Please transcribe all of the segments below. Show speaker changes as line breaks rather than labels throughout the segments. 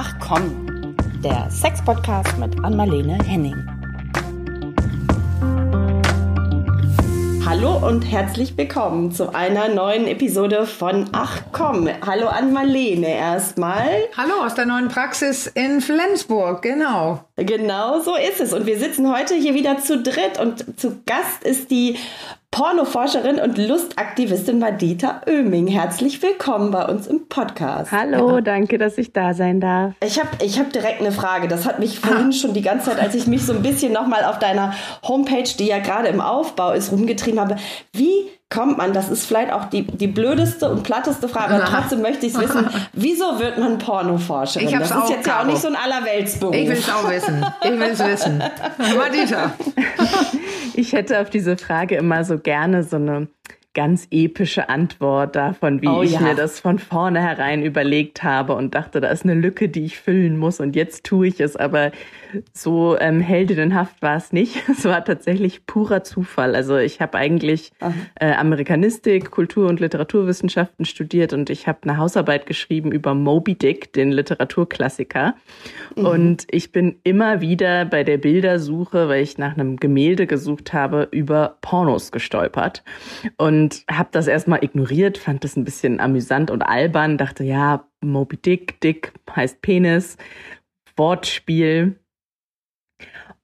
Ach komm, der Sex-Podcast mit Anmalene Henning. Hallo und herzlich willkommen zu einer neuen Episode von Ach komm. Hallo an Marlene erstmal.
Hallo aus der neuen Praxis in Flensburg, genau.
Genau so ist es. Und wir sitzen heute hier wieder zu dritt und zu Gast ist die Pornoforscherin und Lustaktivistin Madita Oeming. Herzlich willkommen bei uns im Podcast.
Hallo, ja. danke, dass ich da sein darf.
Ich habe ich hab direkt eine Frage. Das hat mich vorhin schon die ganze Zeit, als ich mich so ein bisschen nochmal auf deiner Homepage, die ja gerade im Aufbau ist, rumgetrieben habe. Wie kommt man, das ist vielleicht auch die, die blödeste und platteste Frage, aber trotzdem möchte ich es wissen, wieso wird man Pornoforscherin?
das ist jetzt ja auch nicht so ein Allerweltsberuf. Ich will es auch wissen. Ich will es wissen. Madita.
Ich hätte auf diese Frage immer so gerne so eine ganz epische Antwort davon, wie oh, ich ja. mir das von vornherein überlegt habe und dachte, da ist eine Lücke, die ich füllen muss und jetzt tue ich es. Aber so ähm, heldinnenhaft war es nicht. Es war tatsächlich purer Zufall. Also ich habe eigentlich äh, Amerikanistik, Kultur- und Literaturwissenschaften studiert und ich habe eine Hausarbeit geschrieben über Moby Dick, den Literaturklassiker. Mhm. Und ich bin immer wieder bei der Bildersuche, weil ich nach einem Gemälde gesucht habe, über Pornos gestolpert. Und und habe das erstmal ignoriert, fand das ein bisschen amüsant und albern, dachte, ja, Moby Dick, Dick heißt Penis, Wortspiel.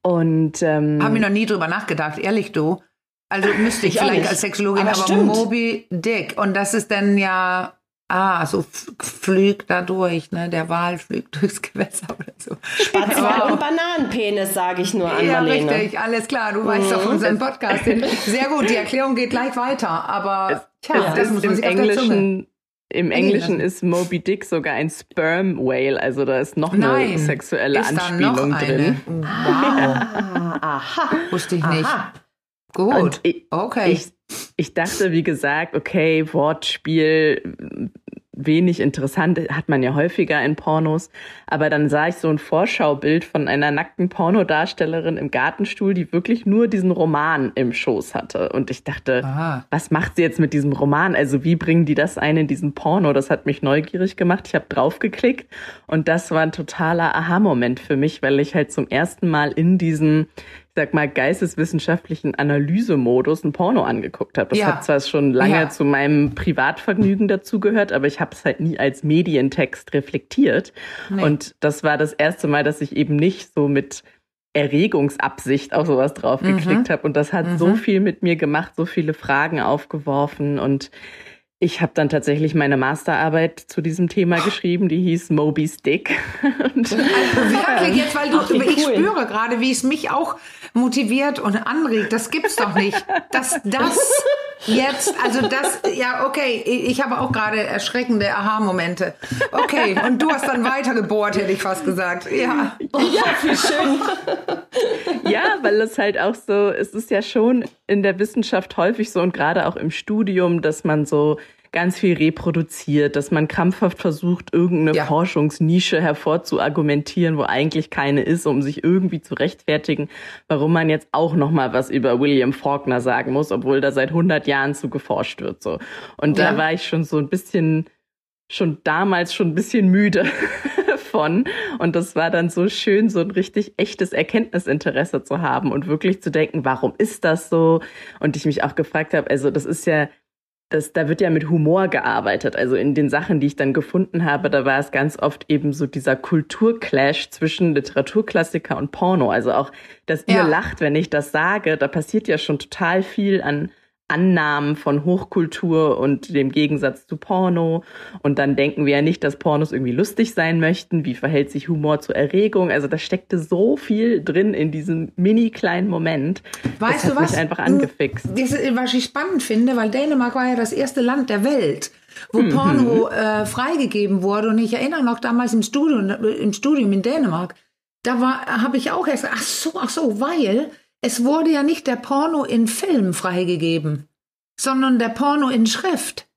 Und ähm,
habe ich noch nie drüber nachgedacht, ehrlich du. Also müsste ich, ich vielleicht als Sexologin, aber, aber Moby Dick und das ist dann ja Ah, so flügt da durch, ne? Der Wal flügt durchs Gewässer oder so.
Spatzwal und Bananenpenis, sage ich nur an
Ja, Marlene. richtig, alles klar. Du mhm. weißt doch unseren Podcast. Sehr gut, die Erklärung geht gleich weiter. Aber
tja, das muss man im Englischen im Englischen ist Moby Dick sogar ein Sperm Whale, also da ist noch eine Nein, sexuelle Anspielung drin.
Wow. aha. Wusste ich nicht. Aha. Gut.
Ich, okay. Ich, ich dachte, wie gesagt, okay, Wortspiel, wenig interessant, hat man ja häufiger in Pornos. Aber dann sah ich so ein Vorschaubild von einer nackten Pornodarstellerin im Gartenstuhl, die wirklich nur diesen Roman im Schoß hatte. Und ich dachte, Aha. was macht sie jetzt mit diesem Roman? Also wie bringen die das ein in diesen Porno? Das hat mich neugierig gemacht. Ich habe draufgeklickt und das war ein totaler Aha-Moment für mich, weil ich halt zum ersten Mal in diesen sag mal, geisteswissenschaftlichen Analysemodus ein Porno angeguckt habe. Das ja. hat zwar schon lange ja. zu meinem Privatvergnügen dazugehört, aber ich habe es halt nie als Medientext reflektiert. Nee. Und das war das erste Mal, dass ich eben nicht so mit Erregungsabsicht auf sowas draufgeklickt mhm. habe. Und das hat mhm. so viel mit mir gemacht, so viele Fragen aufgeworfen und ich habe dann tatsächlich meine Masterarbeit zu diesem Thema geschrieben, die hieß Moby's Dick.
Und, also wirklich jetzt, weil du, ich cool. spüre gerade, wie es mich auch motiviert und anregt. Das gibt's doch nicht. Dass das jetzt, also das, ja, okay, ich habe auch gerade erschreckende Aha-Momente. Okay, und du hast dann weitergebohrt, hätte ich fast gesagt. Ja.
Ja, wie schön.
Ja, weil es halt auch so, es ist ja schon in der Wissenschaft häufig so und gerade auch im Studium, dass man so ganz viel reproduziert, dass man krampfhaft versucht, irgendeine ja. Forschungsnische hervorzuargumentieren, wo eigentlich keine ist, um sich irgendwie zu rechtfertigen, warum man jetzt auch noch mal was über William Faulkner sagen muss, obwohl da seit 100 Jahren zu geforscht wird so. Und ja. da war ich schon so ein bisschen schon damals schon ein bisschen müde von und das war dann so schön so ein richtig echtes Erkenntnisinteresse zu haben und wirklich zu denken, warum ist das so? Und ich mich auch gefragt habe, also das ist ja das, da wird ja mit Humor gearbeitet. Also in den Sachen, die ich dann gefunden habe, da war es ganz oft eben so dieser Kulturclash zwischen Literaturklassiker und Porno. Also auch, dass ihr ja. lacht, wenn ich das sage, da passiert ja schon total viel an Annahmen von Hochkultur und dem Gegensatz zu Porno. Und dann denken wir ja nicht, dass Pornos irgendwie lustig sein möchten. Wie verhält sich Humor zur Erregung? Also da steckte so viel drin in diesem mini kleinen Moment.
Weißt das hat du was?
Mich einfach angefixt.
Das, was ich spannend finde, weil Dänemark war ja das erste Land der Welt, wo mhm. Porno äh, freigegeben wurde. Und ich erinnere noch damals im Studium, im Studium in Dänemark, da war, habe ich auch erst, ach so, ach so, weil es wurde ja nicht der Porno in Film freigegeben, sondern der Porno in Schrift.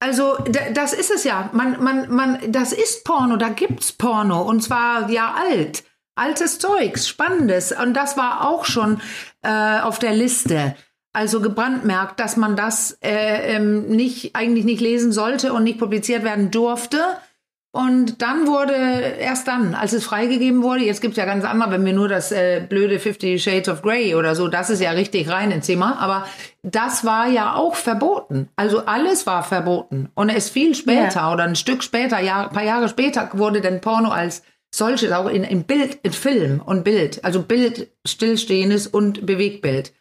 Also das ist es ja. Man, man, man, das ist Porno, da gibt's Porno und zwar ja alt, altes Zeugs, spannendes und das war auch schon äh, auf der Liste. Also gebrandmerkt, dass man das äh, ähm, nicht eigentlich nicht lesen sollte und nicht publiziert werden durfte. Und dann wurde, erst dann, als es freigegeben wurde, jetzt gibt's ja ganz andere, wenn wir nur das äh, blöde Fifty Shades of Grey oder so, das ist ja richtig rein ins Zimmer, aber das war ja auch verboten. Also alles war verboten. Und es viel später ja. oder ein Stück später, Jahr, paar Jahre später, wurde dann Porno als solches auch in, in Bild, in Film und Bild, also Bild, stillstehendes und Bewegtbild.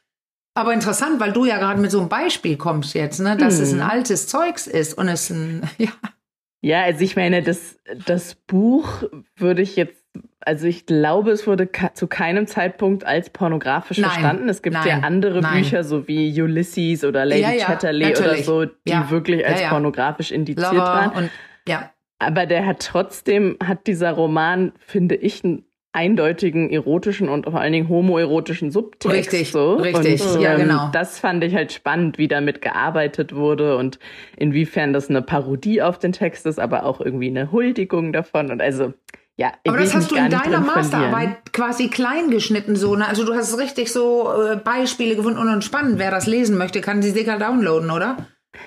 Aber interessant, weil du ja gerade mit so einem Beispiel kommst jetzt, ne, dass hm. es ein mhm. altes Zeugs ist und es ein, ja,
ja, also ich meine, das, das Buch würde ich jetzt, also ich glaube, es wurde zu keinem Zeitpunkt als pornografisch nein, verstanden. Es gibt nein, ja andere nein. Bücher, so wie Ulysses oder Lady ja, ja, Chatterley oder so, die ja, wirklich als pornografisch indiziert Lover waren. Und, ja. Aber der hat trotzdem, hat dieser Roman, finde ich, einen eindeutigen erotischen und vor allen Dingen homoerotischen Subtext.
Richtig, so. richtig, und, ja ähm, genau.
Das fand ich halt spannend, wie damit gearbeitet wurde und inwiefern das eine Parodie auf den Text ist, aber auch irgendwie eine Huldigung davon und also ja,
Aber das hast du in deiner Masterarbeit quasi klein geschnitten, so, ne? Also du hast richtig so äh, Beispiele gefunden und spannend. Wer das lesen möchte, kann sie sicher downloaden, oder?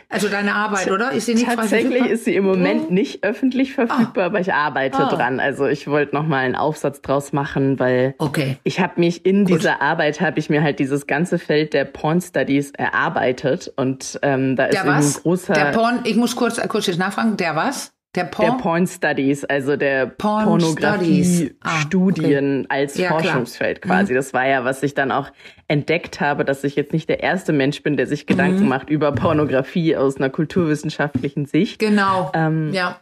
Also deine Arbeit, oder?
Ist sie nicht Tatsächlich ist sie im Moment nicht öffentlich verfügbar, ah. aber ich arbeite ah. dran. Also ich wollte noch mal einen Aufsatz draus machen, weil
okay.
ich habe mich in Gut. dieser Arbeit habe ich mir halt dieses ganze Feld der Porn Studies erarbeitet und ähm, da ist
ein
großer.
Der Porn. Ich muss kurz kurz nachfragen. Der was?
Der Porn, der Porn Studies, also der Porn Pornografie-Studien ah, okay. als ja, Forschungsfeld klar. quasi. Mhm. Das war ja, was ich dann auch entdeckt habe, dass ich jetzt nicht der erste Mensch bin, der sich Gedanken mhm. macht über Pornografie aus einer kulturwissenschaftlichen Sicht.
Genau. Ähm, ja.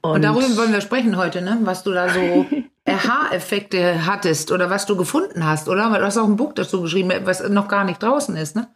Und, und, darüber wollen wir sprechen heute, ne? Was du da so Aha-Effekte hattest oder was du gefunden hast, oder? Weil du hast auch ein Buch dazu geschrieben, was noch gar nicht draußen ist, ne?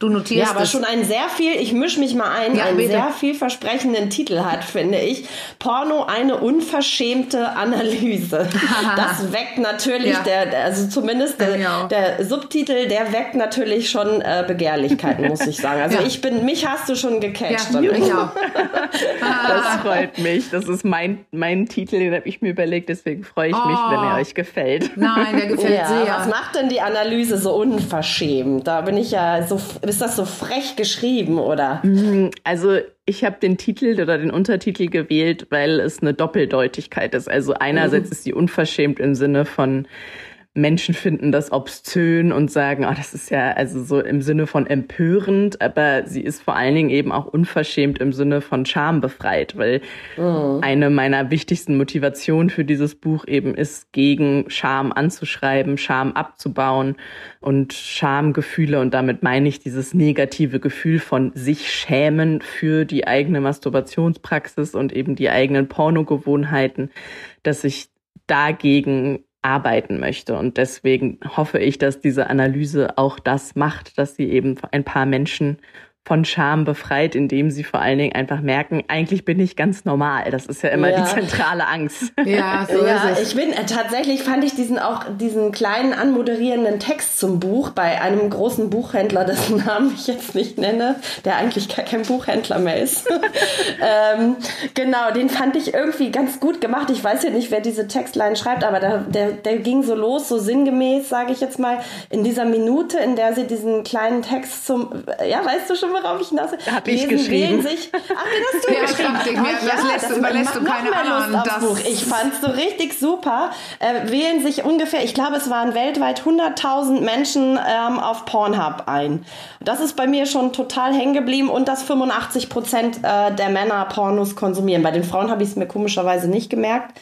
Du notierst
Ja, aber das. schon ein sehr viel, ich mische mich mal ein, ja, einen bitte. sehr vielversprechenden Titel hat, finde ich. Porno, eine unverschämte Analyse. das weckt natürlich, ja. der, also zumindest der, der, Subtitel, der weckt natürlich schon äh, Begehrlichkeiten, muss ich sagen. Also ja. ich bin, mich hast du schon gecatcht. Ja, ich auch.
das freut mich. Das ist mein, mein Titel, den habe ich mir überlegt, deswegen freue ich mich, oh. wenn er euch gefällt.
Nein, der gefällt sehr.
Was macht denn die Analyse so unverschämt? Da bin ich ja so ist das so frech geschrieben, oder?
Mhm, also ich habe den Titel oder den Untertitel gewählt, weil es eine Doppeldeutigkeit ist. Also einerseits mhm. ist sie unverschämt im Sinne von Menschen finden das obszön und sagen, oh, das ist ja also so im Sinne von empörend, aber sie ist vor allen Dingen eben auch unverschämt im Sinne von schambefreit, weil mhm. eine meiner wichtigsten Motivationen für dieses Buch eben ist, gegen Scham anzuschreiben, Scham abzubauen und Schamgefühle und damit meine ich dieses negative Gefühl von sich schämen für die eigene Masturbationspraxis und eben die eigenen Pornogewohnheiten, dass ich dagegen arbeiten möchte. Und deswegen hoffe ich, dass diese Analyse auch das macht, dass sie eben ein paar Menschen von Scham befreit, indem sie vor allen Dingen einfach merken, eigentlich bin ich ganz normal. Das ist ja immer ja. die zentrale Angst.
Ja, so ja, ist es. Ich bin äh, tatsächlich fand ich diesen auch diesen kleinen anmoderierenden Text zum Buch bei einem großen Buchhändler, dessen Namen ich jetzt nicht nenne, der eigentlich gar kein Buchhändler mehr ist. ähm, genau, den fand ich irgendwie ganz gut gemacht. Ich weiß ja nicht, wer diese Textline schreibt, aber der, der, der ging so los, so sinngemäß, sage ich jetzt mal, in dieser Minute, in der sie diesen kleinen Text zum, ja, weißt du schon, worauf ich hinaus
Hab ich geschrieben.
Sich, ach, den hast du ja, geschrieben.
Ich mir, ach, das lässt, das überlässt du keine anderen.
Das Buch. Ich fand's so richtig super. Äh, wählen sich ungefähr, ich glaube, es waren weltweit 100.000 Menschen ähm, auf Pornhub ein. Das ist bei mir schon total hängen geblieben und dass 85 Prozent äh, der Männer Pornos konsumieren. Bei den Frauen habe ich es mir komischerweise nicht gemerkt.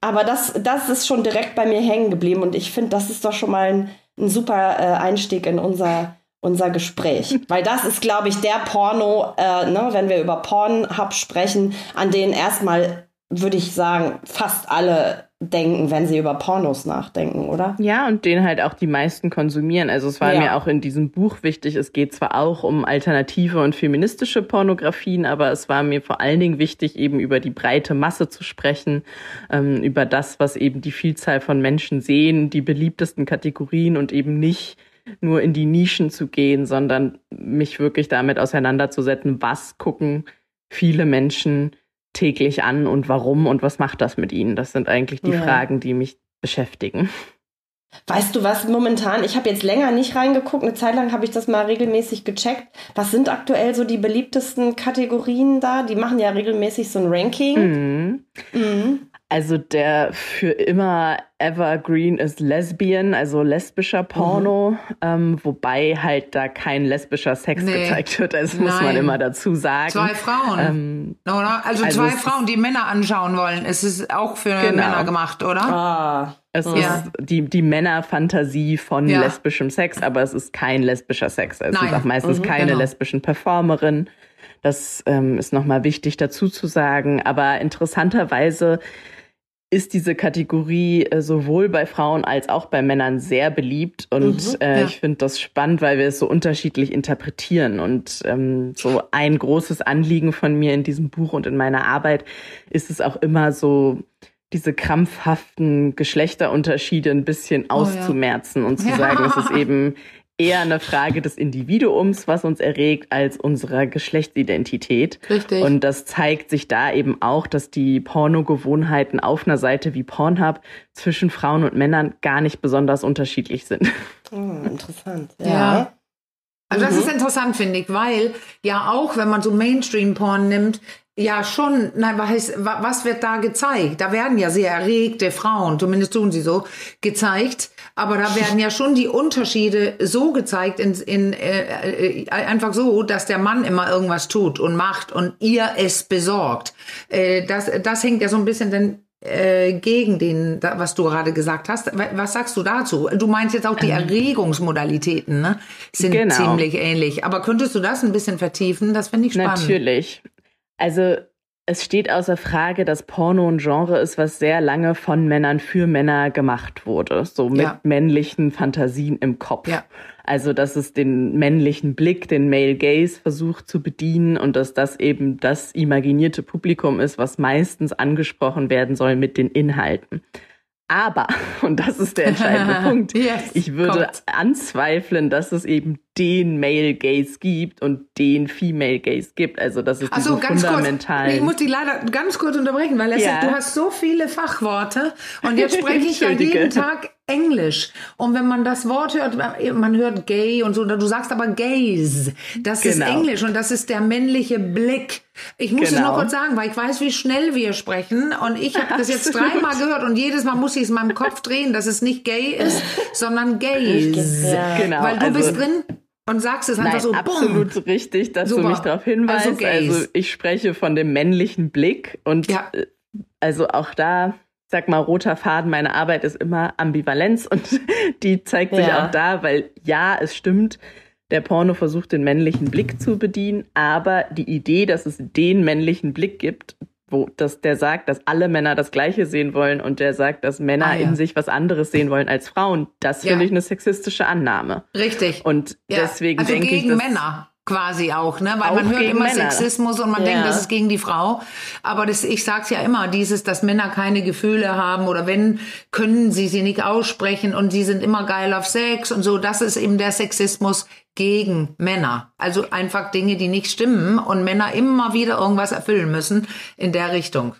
Aber das, das ist schon direkt bei mir hängen geblieben und ich finde, das ist doch schon mal ein, ein super äh, Einstieg in unser unser Gespräch. Weil das ist, glaube ich, der Porno, äh, ne, wenn wir über Pornhub sprechen, an den erstmal, würde ich sagen, fast alle denken, wenn sie über Pornos nachdenken, oder?
Ja, und den halt auch die meisten konsumieren. Also es war ja. mir auch in diesem Buch wichtig, es geht zwar auch um alternative und feministische Pornografien, aber es war mir vor allen Dingen wichtig, eben über die breite Masse zu sprechen, ähm, über das, was eben die Vielzahl von Menschen sehen, die beliebtesten Kategorien und eben nicht nur in die Nischen zu gehen, sondern mich wirklich damit auseinanderzusetzen, was gucken viele Menschen täglich an und warum und was macht das mit ihnen? Das sind eigentlich die ja. Fragen, die mich beschäftigen.
Weißt du was momentan? Ich habe jetzt länger nicht reingeguckt. Eine Zeit lang habe ich das mal regelmäßig gecheckt. Was sind aktuell so die beliebtesten Kategorien da? Die machen ja regelmäßig so ein Ranking.
Mhm. Mhm. Also der für immer Evergreen ist Lesbian, also lesbischer Porno, mhm. ähm, wobei halt da kein lesbischer Sex nee. gezeigt wird. Das Nein. muss man immer dazu sagen.
Zwei Frauen, ähm, oder? Also, also zwei Frauen, die Männer anschauen wollen. Es ist auch für genau. Männer gemacht, oder?
Ah. Es ja. ist die, die Männerfantasie von ja. lesbischem Sex, aber es ist kein lesbischer Sex. Es Nein. sind auch meistens mhm, keine genau. lesbischen Performerinnen. Das ähm, ist nochmal wichtig dazu zu sagen. Aber interessanterweise ist diese Kategorie äh, sowohl bei Frauen als auch bei Männern sehr beliebt. Und mhm, äh, ja. ich finde das spannend, weil wir es so unterschiedlich interpretieren. Und ähm, so ein großes Anliegen von mir in diesem Buch und in meiner Arbeit ist es auch immer so, diese krampfhaften Geschlechterunterschiede ein bisschen auszumerzen oh, ja. und zu ja. sagen, es ist eben eher eine Frage des Individuums, was uns erregt, als unserer Geschlechtsidentität. Richtig. Und das zeigt sich da eben auch, dass die Pornogewohnheiten auf einer Seite wie Pornhub zwischen Frauen und Männern gar nicht besonders unterschiedlich sind.
Oh, interessant.
ja. ja. Also das mhm. ist interessant, finde ich, weil ja auch, wenn man so Mainstream-Porn nimmt, ja schon, nein, was, was wird da gezeigt? Da werden ja sehr erregte Frauen, zumindest tun sie so, gezeigt. Aber da werden ja schon die Unterschiede so gezeigt, in, in, äh, äh, einfach so, dass der Mann immer irgendwas tut und macht und ihr es besorgt. Äh, das, das hängt ja so ein bisschen dann äh, gegen den, was du gerade gesagt hast. Was sagst du dazu? Du meinst jetzt auch die ähm. Erregungsmodalitäten, ne? Sind genau. ziemlich ähnlich. Aber könntest du das ein bisschen vertiefen? Das finde ich spannend.
Natürlich. Also es steht außer Frage, dass Porno ein Genre ist, was sehr lange von Männern für Männer gemacht wurde, so mit ja. männlichen Fantasien im Kopf. Ja. Also, dass es den männlichen Blick, den Male Gaze versucht zu bedienen und dass das eben das imaginierte Publikum ist, was meistens angesprochen werden soll mit den Inhalten. Aber, und das ist der entscheidende Punkt, yes, ich würde kommt. anzweifeln, dass es eben den Male Gaze gibt und den Female Gaze gibt. Also das ist also ganz fundamental.
Kurz, ich muss die leider ganz kurz unterbrechen, weil ja. du hast so viele Fachworte und jetzt spreche ich ja jeden Tag Englisch. Und wenn man das Wort hört, man hört gay und so, du sagst aber gaze. Das genau. ist Englisch und das ist der männliche Blick. Ich muss genau. es noch kurz sagen, weil ich weiß, wie schnell wir sprechen. Und ich habe das jetzt dreimal gehört und jedes Mal muss ich es in meinem Kopf drehen, dass es nicht gay ist, sondern gaze. Ja. Genau. Weil du also, bist drin und sagst es einfach nein, so.
Absolut boom. richtig, dass Super. du mich darauf hinweist. Also, also, ich spreche von dem männlichen Blick und ja. Äh, also auch da sag mal, roter Faden meiner Arbeit ist immer Ambivalenz und die zeigt sich ja. auch da, weil ja, es stimmt, der Porno versucht den männlichen Blick zu bedienen, aber die Idee, dass es den männlichen Blick gibt, wo dass der sagt, dass alle Männer das Gleiche sehen wollen und der sagt, dass Männer ah, ja. in sich was anderes sehen wollen als Frauen, das ja. finde ich eine sexistische Annahme.
Richtig.
Und deswegen
also
denke
ich,
dass
Männer quasi auch, ne? Weil man hört immer Männer. Sexismus und man ja. denkt, das ist gegen die Frau. Aber das, ich sag's ja immer, dieses, dass Männer keine Gefühle haben oder wenn, können sie sie nicht aussprechen und sie sind immer geil auf Sex und so. Das ist eben der Sexismus gegen Männer. Also einfach Dinge, die nicht stimmen und Männer immer wieder irgendwas erfüllen müssen in der Richtung.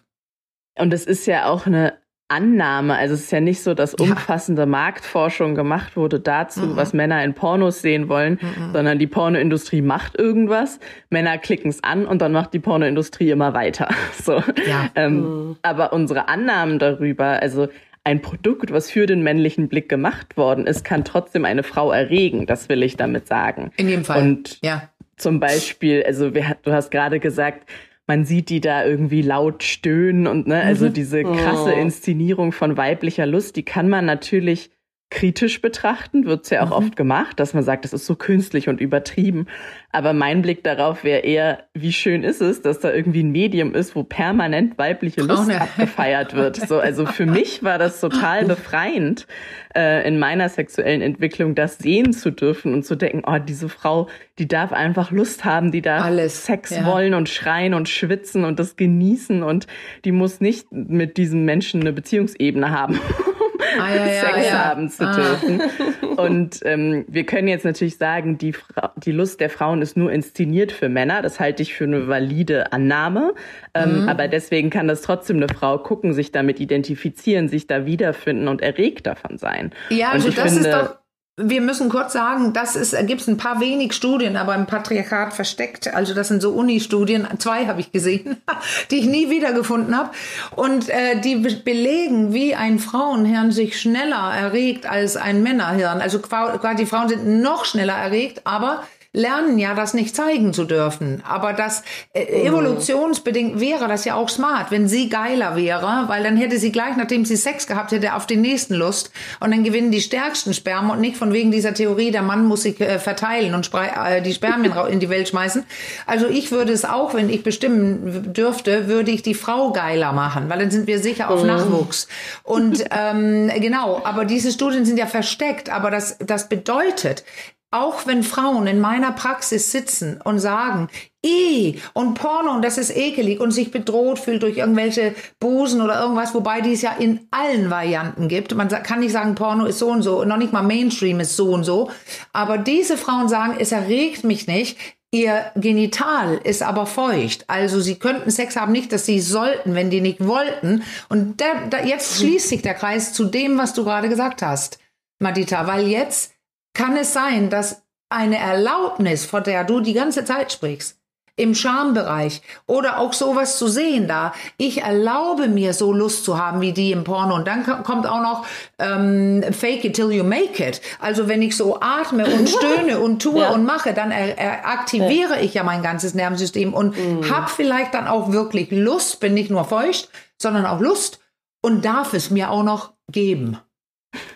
Und es ist ja auch eine Annahme. Also es ist ja nicht so, dass umfassende ja. Marktforschung gemacht wurde dazu, mhm. was Männer in Pornos sehen wollen, mhm. sondern die Pornoindustrie macht irgendwas, Männer klicken es an und dann macht die Pornoindustrie immer weiter. So. Ja. Ähm, mhm. Aber unsere Annahmen darüber, also ein Produkt, was für den männlichen Blick gemacht worden ist, kann trotzdem eine Frau erregen. Das will ich damit sagen.
In jedem Fall.
Und
ja.
zum Beispiel, also du hast gerade gesagt, man sieht die da irgendwie laut stöhnen und ne, also mhm. diese krasse oh. Inszenierung von weiblicher Lust, die kann man natürlich kritisch betrachten, wird's ja auch mhm. oft gemacht, dass man sagt, das ist so künstlich und übertrieben. Aber mein Blick darauf wäre eher, wie schön ist es, dass da irgendwie ein Medium ist, wo permanent weibliche Lust oh, ne. abgefeiert wird. So, also für mich war das total befreiend, äh, in meiner sexuellen Entwicklung das sehen zu dürfen und zu denken, oh, diese Frau, die darf einfach Lust haben, die darf Alles, Sex ja. wollen und schreien und schwitzen und das genießen und die muss nicht mit diesem Menschen eine Beziehungsebene haben. ah, ja, ja, Sex ja. haben zu ah. dürfen. Und ähm, wir können jetzt natürlich sagen, die, Fra die Lust der Frauen ist nur inszeniert für Männer. Das halte ich für eine valide Annahme. Ähm, mhm. Aber deswegen kann das trotzdem eine Frau gucken, sich damit identifizieren, sich da wiederfinden und erregt davon sein.
Ja, also das finde, ist doch wir müssen kurz sagen, das ist, gibt es ein paar wenig Studien, aber im Patriarchat versteckt. Also das sind so Uni-Studien, zwei habe ich gesehen, die ich nie wiedergefunden habe. Und äh, die belegen, wie ein Frauenhirn sich schneller erregt als ein Männerhirn. Also quasi die Frauen sind noch schneller erregt, aber lernen ja, das nicht zeigen zu dürfen. Aber das äh, evolutionsbedingt wäre das ja auch smart, wenn sie geiler wäre, weil dann hätte sie gleich, nachdem sie Sex gehabt hätte, auf den nächsten Lust. Und dann gewinnen die stärksten Spermen und nicht von wegen dieser Theorie, der Mann muss sich äh, verteilen und äh, die Spermien in die Welt schmeißen. Also ich würde es auch, wenn ich bestimmen dürfte, würde ich die Frau geiler machen, weil dann sind wir sicher auf mhm. Nachwuchs. Und ähm, genau, aber diese Studien sind ja versteckt. Aber das, das bedeutet, auch wenn Frauen in meiner Praxis sitzen und sagen, eh, und Porno, und das ist ekelig und sich bedroht fühlt durch irgendwelche Busen oder irgendwas, wobei die es ja in allen Varianten gibt. Man kann nicht sagen, Porno ist so und so, noch nicht mal Mainstream ist so und so. Aber diese Frauen sagen, es erregt mich nicht. Ihr Genital ist aber feucht. Also sie könnten Sex haben, nicht, dass sie sollten, wenn die nicht wollten. Und der, der, jetzt schließt sich der Kreis zu dem, was du gerade gesagt hast, Madita, weil jetzt kann es sein, dass eine Erlaubnis, von der du die ganze Zeit sprichst, im Schambereich oder auch sowas zu sehen da. Ich erlaube mir so Lust zu haben wie die im Porno. Und dann kommt auch noch ähm, Fake it till you make it. Also wenn ich so atme und stöhne und tue ja. und mache, dann er, er aktiviere ja. ich ja mein ganzes Nervensystem und mhm. habe vielleicht dann auch wirklich Lust, bin nicht nur feucht, sondern auch Lust und darf es mir auch noch geben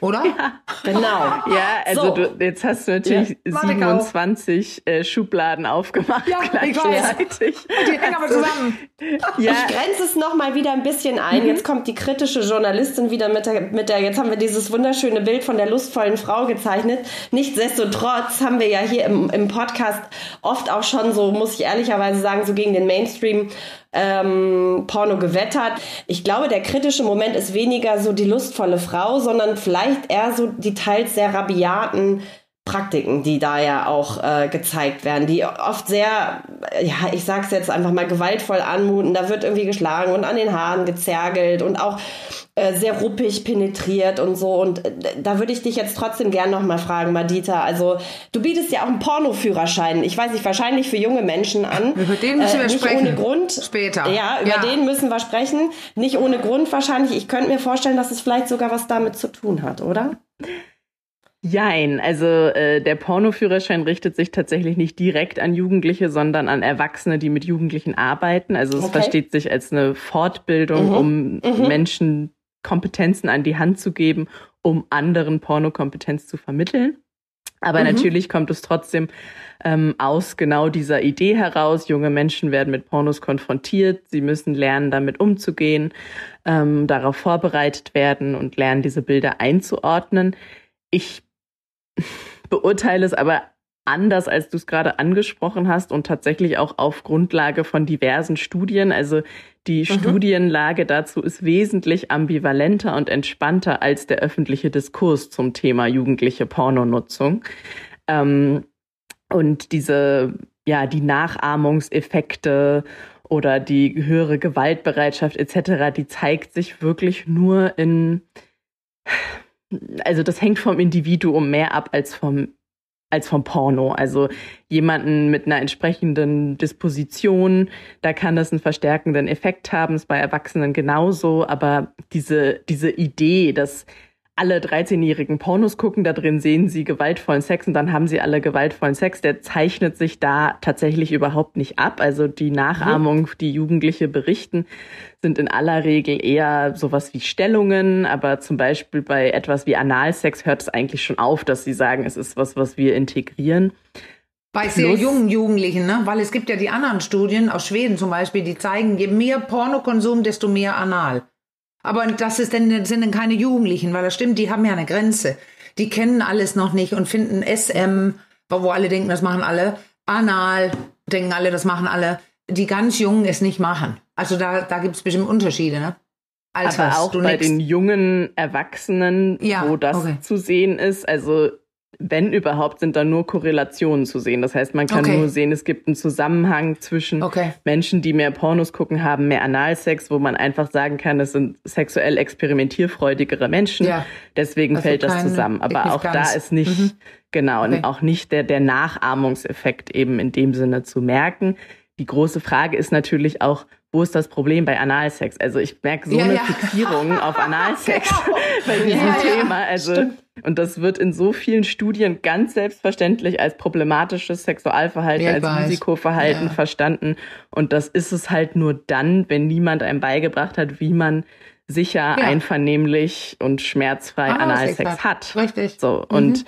oder?
Ja. Genau. Ja, also so. du, jetzt hast du natürlich ja. 27 äh, Schubladen aufgemacht ja, gleichzeitig.
Die hängen aber zusammen. Ja. Ich grenze es noch mal wieder ein bisschen ein. Mhm. Jetzt kommt die kritische Journalistin wieder mit der, mit der, jetzt haben wir dieses wunderschöne Bild von der lustvollen Frau gezeichnet. Nichtsdestotrotz haben wir ja hier im, im Podcast oft auch schon so, muss ich ehrlicherweise sagen, so gegen den Mainstream ähm, Porno gewettert. Ich glaube, der kritische Moment ist weniger so die lustvolle Frau, sondern vielleicht eher so die teils sehr rabiaten Praktiken, die da ja auch äh, gezeigt werden, die oft sehr, ja, ich sag's jetzt einfach mal gewaltvoll anmuten. Da wird irgendwie geschlagen und an den Haaren gezergelt und auch äh, sehr ruppig penetriert und so. Und äh, da würde ich dich jetzt trotzdem gern noch mal fragen, Madita. Also du bietest ja auch einen Pornoführerschein. Ich weiß nicht, wahrscheinlich für junge Menschen an.
Über den müssen wir
äh, nicht
sprechen.
ohne Grund.
Später.
Ja, über ja. den müssen wir sprechen. Nicht ohne Grund wahrscheinlich. Ich könnte mir vorstellen, dass es vielleicht sogar was damit zu tun hat, oder?
Jein, also äh, der Pornoführerschein richtet sich tatsächlich nicht direkt an Jugendliche, sondern an Erwachsene, die mit Jugendlichen arbeiten. Also es okay. versteht sich als eine Fortbildung, mhm. um mhm. Menschen Kompetenzen an die Hand zu geben, um anderen Pornokompetenz zu vermitteln. Aber mhm. natürlich kommt es trotzdem ähm, aus genau dieser Idee heraus. Junge Menschen werden mit Pornos konfrontiert. Sie müssen lernen, damit umzugehen, ähm, darauf vorbereitet werden und lernen, diese Bilder einzuordnen. Ich beurteile es aber anders, als du es gerade angesprochen hast und tatsächlich auch auf Grundlage von diversen Studien. Also die mhm. Studienlage dazu ist wesentlich ambivalenter und entspannter als der öffentliche Diskurs zum Thema jugendliche Pornonutzung. Ähm, und diese, ja, die Nachahmungseffekte oder die höhere Gewaltbereitschaft etc., die zeigt sich wirklich nur in also das hängt vom Individuum mehr ab als vom als vom Porno. Also jemanden mit einer entsprechenden Disposition, da kann das einen verstärkenden Effekt haben, ist bei Erwachsenen genauso, aber diese, diese Idee, dass alle 13-jährigen Pornos gucken, da drin sehen sie gewaltvollen Sex und dann haben sie alle gewaltvollen Sex, der zeichnet sich da tatsächlich überhaupt nicht ab. Also die Nachahmung, die Jugendliche berichten, sind in aller Regel eher sowas wie Stellungen, aber zum Beispiel bei etwas wie Analsex hört es eigentlich schon auf, dass sie sagen, es ist was, was wir integrieren.
Bei sehr jungen Jugendlichen, ne? Weil es gibt ja die anderen Studien aus Schweden zum Beispiel, die zeigen, je mehr Pornokonsum, desto mehr Anal. Aber das ist denn, sind denn keine Jugendlichen, weil das stimmt, die haben ja eine Grenze. Die kennen alles noch nicht und finden SM, wo alle denken, das machen alle, anal, denken alle, das machen alle. Die ganz Jungen es nicht machen. Also da, da gibt es bestimmt Unterschiede, ne? Alters.
Aber auch
du
bei
nix.
den jungen Erwachsenen,
Ja,
wo das
okay.
zu sehen ist. Also wenn überhaupt, sind da nur Korrelationen zu sehen. Das heißt, man kann
Okay.
nur sehen, es gibt einen Zusammenhang zwischen
Okay.
Menschen, die mehr Pornos gucken, haben mehr Analsex, wo man einfach sagen kann, das sind sexuell experimentierfreudigere Menschen.
Ja.
Deswegen
Also
fällt das zusammen. Aber auch da
Signifikanz.
ist nicht,
Mhm.
genau,
Okay.
und auch nicht der, der Nachahmungseffekt eben in dem Sinne zu merken. Die große Frage ist natürlich auch, wo ist das Problem bei Analsex? Also ich merke so
Ja,
eine
ja.
Fixierung auf Analsex
Genau.
bei diesem
Ja.
Thema. Also und das wird in so vielen Studien ganz selbstverständlich als problematisches Sexualverhalten, als
weiß.
Risikoverhalten verstanden. Und das ist es halt nur dann, wenn niemand einem beigebracht hat, wie man sicher, einvernehmlich und schmerzfrei
Analsex
Analsex hat.
Richtig.
So,
Mhm.
und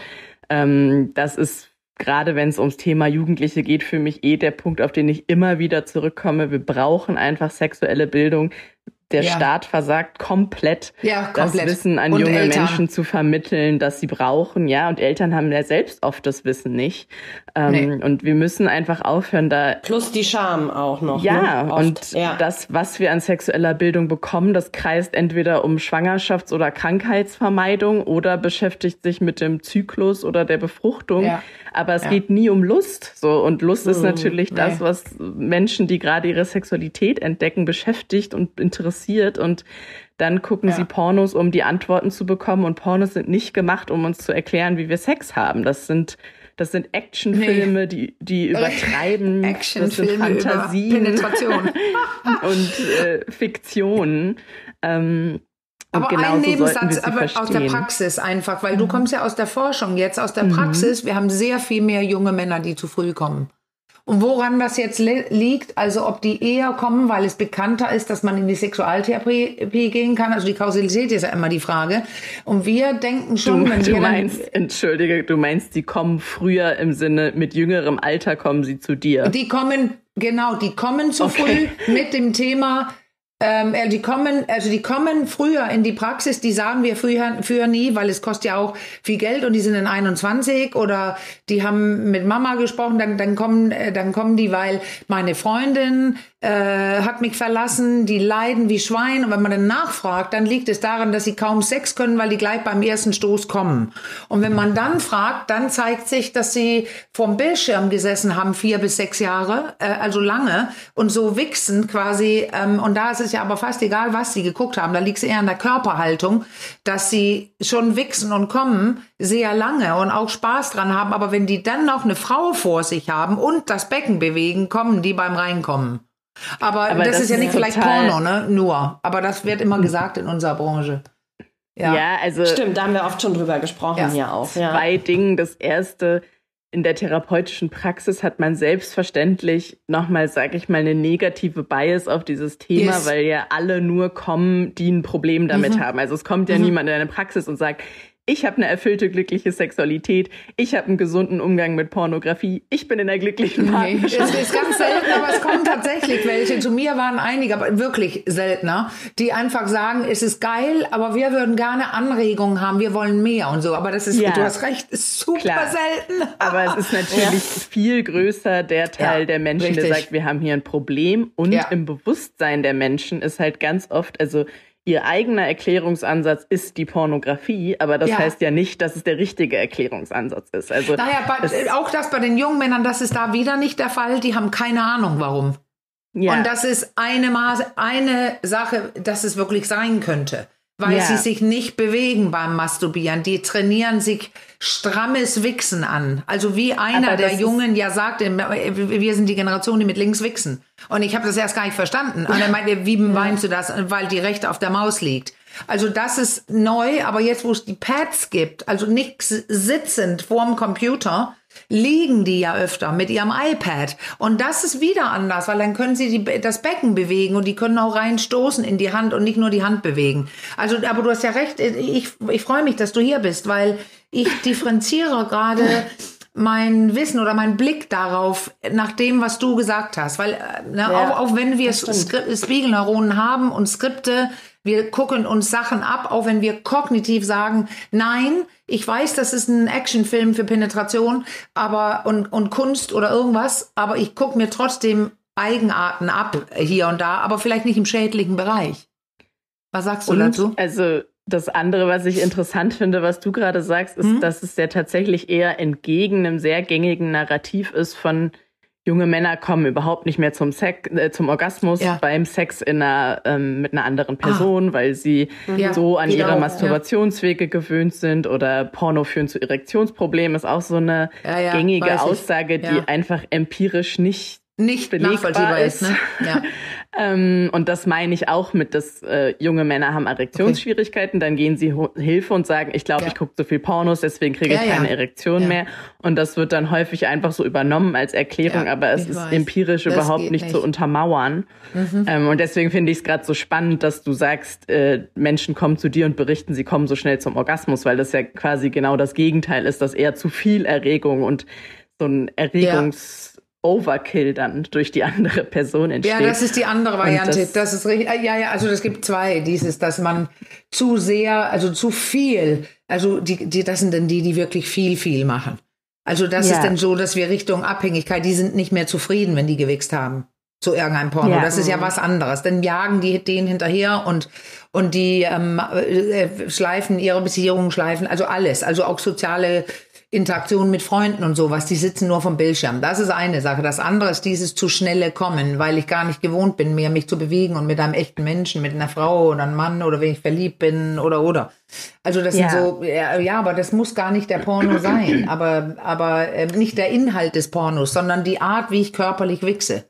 ähm, das ist gerade wenn es ums Thema Jugendliche geht, für mich eh der Punkt, auf den ich immer wieder zurückkomme. Wir brauchen einfach sexuelle Bildung. Der
Ja.
Staat versagt komplett,
Ja,
das
komplett.
Wissen an
Und
junge
Eltern.
Menschen zu vermitteln, dass sie brauchen. Ja, und Eltern haben ja selbst oft das Wissen nicht. Ähm,
Nee.
Und wir müssen einfach aufhören, da
Plus die Scham auch noch.
ja,
ne?
Und
ja.
das, was wir an sexueller Bildung bekommen, das kreist entweder um Schwangerschafts- oder Krankheitsvermeidung oder beschäftigt sich mit dem Zyklus oder der Befruchtung.
Ja.
Aber es
Ja.
geht nie um Lust. So, und Lust ist natürlich
nee.
das, was Menschen, die gerade ihre Sexualität entdecken, beschäftigt und interessiert. Und dann gucken
Ja.
sie Pornos, um die Antworten zu bekommen. Und Pornos sind nicht gemacht, um uns zu erklären, wie wir Sex haben. Das sind das sind Actionfilme, die, die übertreiben. das sind Fantasien
Penetration.
und äh, Fiktionen. Ähm,
Aber
genauso
ein Nebensatz aber aus der.
Mhm.
Praxis einfach, weil du kommst ja aus der Forschung jetzt, aus der Praxis. Wir haben sehr viel mehr junge Männer, die zu früh kommen. Und woran das jetzt li- liegt, also ob die eher kommen, weil es bekannter ist, dass man in die Sexualtherapie gehen kann. Also die Kausalität ist ja immer die Frage. Und wir denken schon,
Du,
wenn
du
wir dann-
meinst, entschuldige, du meinst, die kommen früher im Sinne, mit jüngerem Alter kommen sie zu dir.
Die kommen, genau, die kommen zu
Okay.
früh mit dem Thema, ähm, äh, die kommen, also die kommen früher in die Praxis, die sagen wir früher, früher nie, weil es kostet ja auch viel Geld und die sind in 21 oder die haben mit Mama gesprochen, dann, dann kommen, äh, dann kommen die, weil meine Freundin äh, hat mich verlassen, die leiden wie Schwein und wenn man dann nachfragt, dann liegt es daran, dass sie kaum Sex können, weil die gleich beim ersten Stoß kommen. Und wenn man dann fragt, dann zeigt sich, dass sie vorm Bildschirm gesessen haben, vier bis sechs Jahre, äh, also lange, und so wichsen quasi. Ähm, und da ist es ja aber fast egal, was sie geguckt haben. Da liegt es eher an der Körperhaltung, dass sie schon wichsen und kommen sehr lange und auch Spaß dran haben. Aber wenn die dann noch eine Frau vor sich haben und das Becken bewegen, kommen die beim Reinkommen. Aber,
Aber
das,
das
ist ja nicht vielleicht Porno, ne? Nur. Aber das wird immer gesagt in unserer Branche.
Ja, also
Stimmt, da haben wir oft schon drüber gesprochen
Ja.
hier auch. Ja.
zwei Dingen. Das erste, in der therapeutischen Praxis hat man selbstverständlich nochmal, sag ich mal, eine negative Bias auf dieses Thema,
Yes.
weil ja alle nur kommen, die ein Problem damit haben. Also es kommt ja niemand in eine Praxis und sagt, ich habe eine erfüllte, glückliche Sexualität, ich habe einen gesunden Umgang mit Pornografie, ich bin in einer glücklichen
Nee,
Partnerschaft.
es ist ganz selten, aber es kommen tatsächlich welche. Zu mir waren einige, aber wirklich seltener, die einfach sagen, es ist geil, aber wir würden gerne Anregungen haben, wir wollen mehr und so. Aber das ist,
Ja.
du hast recht, ist super
Klar.
selten.
Aber es ist natürlich viel größer der Teil
Ja,
der Menschen, der
richtig.
sagt, wir haben hier ein Problem. Und
Ja.
im Bewusstsein der Menschen ist halt ganz oft, also ihr eigener Erklärungsansatz ist die Pornografie, aber das
Ja.
heißt ja nicht, dass es der richtige Erklärungsansatz ist. Also
Naja, bei, auch das bei den jungen Männern, das ist da wieder nicht der Fall. Die haben keine Ahnung, warum.
ja.
Und das ist eine Maße, eine Sache, dass es wirklich sein könnte. Weil
Ja.
sie sich nicht bewegen beim Masturbieren. Die trainieren sich strammes Wichsen an. Also wie einer der Jungen ja sagte, wir sind die Generation, die mit links wichsen. Und ich habe das erst gar nicht verstanden. Und er meinte, wie meinst du das? Weil die rechte auf der Maus liegt. Also das ist neu, aber jetzt, wo es die Pads gibt, also nix sitzend vorm Computer, liegen die ja öfter mit ihrem iPad. Und das ist wieder anders, weil dann können sie die, das Becken bewegen und die können auch reinstoßen in die Hand und nicht nur die Hand bewegen. Also, aber du hast ja recht, ich, ich freue mich, dass du hier bist, weil ich differenziere gerade mein Wissen oder mein Blick darauf nach dem, was du gesagt hast. Weil, äh, ne, auch, auch wenn wir Spiegelneuronen haben und Skripte, wir gucken uns Sachen ab, auch wenn wir kognitiv sagen, nein, ich weiß, das ist ein Actionfilm für Penetration aber und, und Kunst oder irgendwas, aber ich gucke mir trotzdem Eigenarten ab äh, hier und da, aber vielleicht nicht im schädlichen Bereich. Was sagst du
Und
dazu?
Also das andere, was ich interessant finde, was du gerade sagst, ist,
Mhm.
dass es ja tatsächlich eher entgegen einem sehr gängigen Narrativ ist von junge Männer kommen überhaupt nicht mehr zum Sex, äh, zum Orgasmus
Ja.
beim Sex in einer, ähm, mit einer anderen Person, weil sie
Ja,
so an
geht
ihre
auch, ja.
Masturbationswege gewöhnt sind oder Porno führen zu Erektionsproblemen, ist auch so eine
Ja, ja,
gängige. Aussage, die
Ja.
einfach empirisch nicht
Nicht nachvollziehbar ist,
ist.
ne? Ja.
ähm, und das meine ich auch mit, dass äh, junge Männer haben Erektionsschwierigkeiten, dann gehen sie Hilfe und sagen, ich glaube,
Ja.
ich gucke so viel Pornos, deswegen kriege ich
Ja, ja.
keine Erektion mehr. Und das wird dann häufig einfach so übernommen als Erklärung, aber es
ich
ist
weiß.
empirisch
Das
überhaupt nicht.
Mhm.
zu untermauern. Ähm, und deswegen finde ich es gerade so spannend, dass du sagst, äh, Menschen kommen zu dir und berichten, sie kommen so schnell zum Orgasmus, weil das ja quasi genau das Gegenteil ist, dass eher zu viel Erregung und so ein Erregungs Overkill dann durch die andere Person entsteht.
Ja, das ist die andere Variante.
das-
Das, ist richtig. äh, Ja, ja, also es gibt zwei. Dieses, dass man zu sehr, also zu viel, also die, die, das sind dann die, die wirklich viel, viel machen. Also das
Ja.
ist dann so, dass wir Richtung Abhängigkeit, die sind nicht mehr zufrieden, wenn die gewichst haben. Zu irgendeinem Porno.
Ja.
Das ist ja was anderes. Dann jagen die den hinterher und, und die ähm, äh, schleifen ihre Beziehungen, schleifen, also alles. Also auch soziale Interaktion mit Freunden und sowas, die sitzen nur vom Bildschirm. Das ist eine Sache. Das andere ist dieses zu schnelle Kommen, weil ich gar nicht gewohnt bin, mehr mich zu bewegen und mit einem echten Menschen, mit einer Frau oder einem Mann oder wenn ich verliebt bin oder oder. Also das
Ja.
sind so, ja, aber das muss gar nicht der Porno sein, aber, aber äh, nicht der Inhalt des Pornos, sondern die Art, wie ich körperlich wichse.